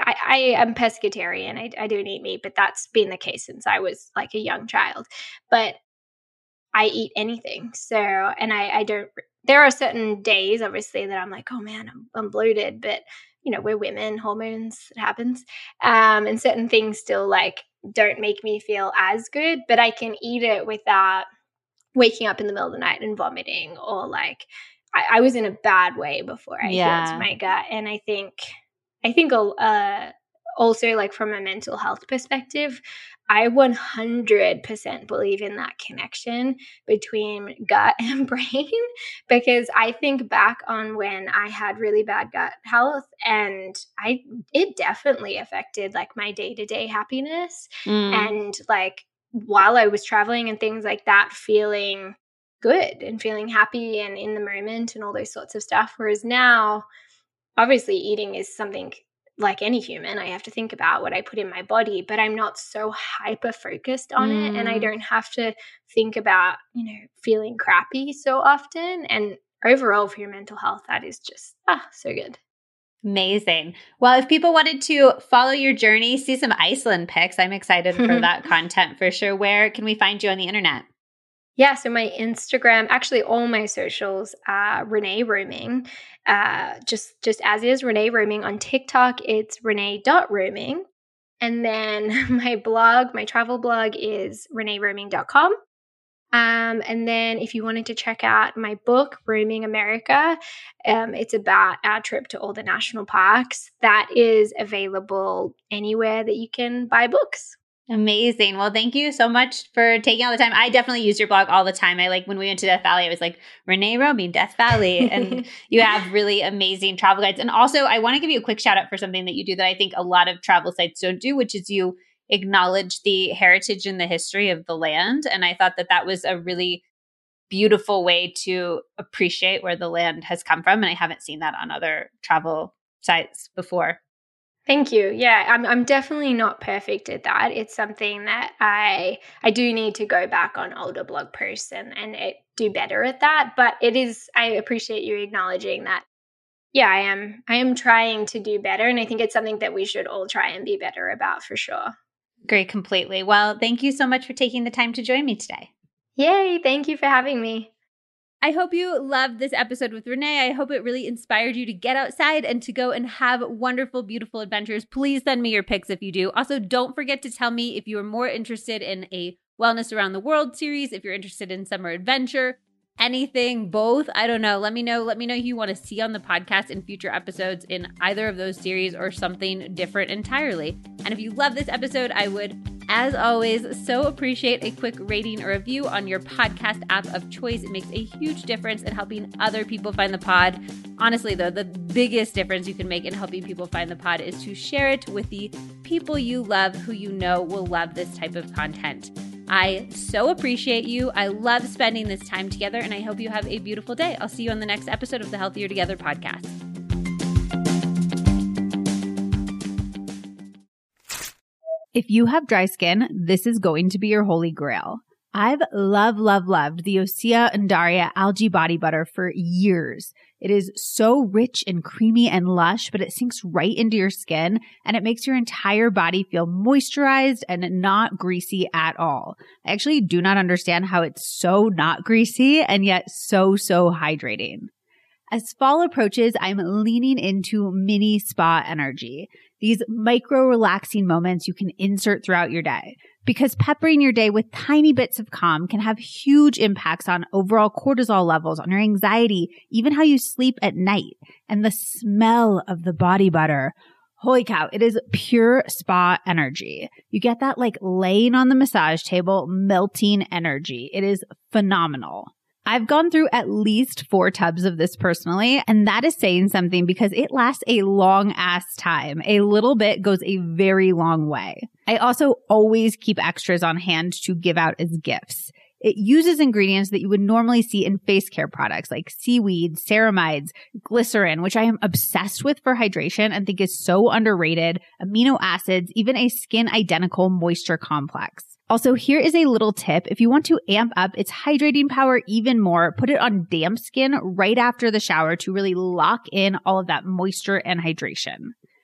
I, I am pescatarian. I, I don't eat meat, but that's been the case since I was like a young child. But I eat anything. So, and I, I don't, there are certain days, obviously, that I'm like, oh man, I'm, I'm bloated, but you know, we're women, hormones, it happens. Um, and certain things still like don't make me feel as good, but I can eat it without waking up in the middle of the night and vomiting or like I, I was in a bad way before I yeah. healed my gut. And I think I think uh, also like from a mental health perspective, I 100% believe in that connection between gut [LAUGHS] and brain because I think back on when I had really bad gut health and I it definitely affected like my day-to-day happiness mm. and like while I was traveling and things like that feeling good and feeling happy and in the moment and all those sorts of stuff whereas now obviously eating is something like any human, I have to think about what I put in my body, but I'm not so hyper focused on mm. it. And I mm. don't have to think about, you know, feeling crappy so often. And overall, for your mental health, that is just, ah, so good. Amazing. Well, if people wanted to follow your journey, see some Iceland pics, I'm excited for [LAUGHS] that content for sure. Where can we find you on the internet? Yeah, so my Instagram, actually all my socials are Renee Roaming. Uh, just just as is Renee Roaming. On TikTok, it's Renee.roaming. And then [LAUGHS] my blog, my travel blog is reneeroaming.com. Um, and then if you wanted to check out my book, Roaming America, um, it's about our trip to all the national parks. That is available anywhere that you can buy books. Amazing. Well, thank you so much for taking all the time. I definitely use your blog all the time. I like when we went to Death Valley, I was like, Renee roaming Death Valley. And [LAUGHS] you have really amazing travel guides. And also, I want to give you a quick shout out for something that you do that I think a lot of travel sites don't do, which is you acknowledge the heritage and the history of the land. And I thought that that was a really beautiful way to appreciate where the land has come from. And I haven't seen that on other travel sites before. Thank you. Yeah, I'm I'm definitely not perfect at that. It's something that I I do need to go back on older blog posts and and it, do better at that, but it is I appreciate you acknowledging that Yeah, I am. I am trying to do better. And I think it's something that we should all try and be better about for sure. Great, completely. Well, thank you so much for taking the time to join me today. Yay, thank you for having me. I hope you loved this episode with Renee. I hope it really inspired you to get outside and to go and have wonderful, beautiful adventures. Please send me your pics if you do. Also, don't forget to tell me if you are more interested in a Wellness Around the World series, if you're interested in summer adventure, anything, both. I don't know. Let me know. Let me know who you want to see on the podcast in future episodes in either of those series or something different entirely. And if you love this episode, I would, as always, so appreciate a quick rating or review on your podcast app of choice. It makes a huge difference in helping other people find the pod. Honestly, though, the biggest difference you can make in helping people find the pod is to share it with the people you love who you know will love this type of content. I so appreciate you. I love spending this time together, and I hope you have a beautiful day. I'll see you on the next episode of the Healthier Together podcast. If you have dry skin, this is going to be your holy grail. I've love, love, loved the Osea Undaria algae body butter for years. It is so rich and creamy and lush, but it sinks right into your skin and it makes your entire body feel moisturized and not greasy at all. I actually do not understand how it's so not greasy and yet so, so hydrating. As fall approaches, I'm leaning into mini spa energy. These micro relaxing moments you can insert throughout your day because peppering your day with tiny bits of calm can have huge impacts on overall cortisol levels, on your anxiety, even how you sleep at night. And the smell of the body butter. Holy cow, it is pure spa energy. You get that like laying on the massage table, melting energy. It is phenomenal. I've gone through at least four tubs of this personally, and that is saying something because it lasts a long ass time. A little bit goes a very long way. I also always keep extras on hand to give out as gifts. It uses ingredients that you would normally see in face care products like seaweed, ceramides, glycerin, which I am obsessed with for hydration and think is so underrated, amino acids, even a skin identical moisture complex. Also, here is a little tip. If you want to amp up its hydrating power even more, put it on damp skin right after the shower to really lock in all of that moisture and hydration.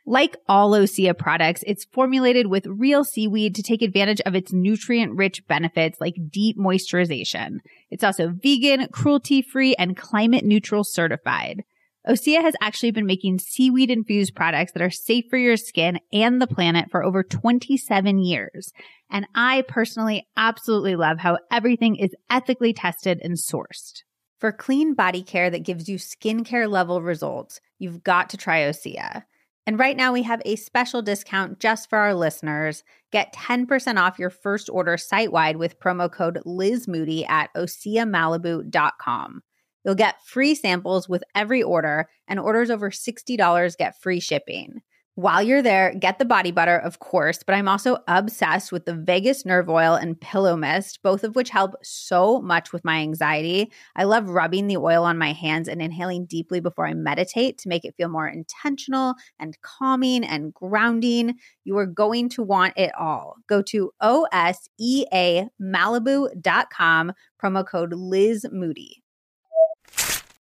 Like all Osea products, it's formulated with real seaweed to take advantage of its nutrient rich benefits like deep moisturization. It's also vegan, cruelty free, and climate neutral certified. Osea has actually been making seaweed infused products that are safe for your skin and the planet for over 27 years. And I personally absolutely love how everything is ethically tested and sourced. For clean body care that gives you skincare level results, you've got to try Osea. And right now we have a special discount just for our listeners. Get 10% off your first order site wide with promo code Liz Moody at OseaMalibu.com. You'll get free samples with every order, and orders over $60 get free shipping. While you're there, get the body butter, of course, but I'm also obsessed with the Vagus nerve oil and pillow mist, both of which help so much with my anxiety. I love rubbing the oil on my hands and inhaling deeply before I meditate to make it feel more intentional and calming and grounding. You are going to want it all. Go to OSEAMalibu.com, promo code Liz Moody.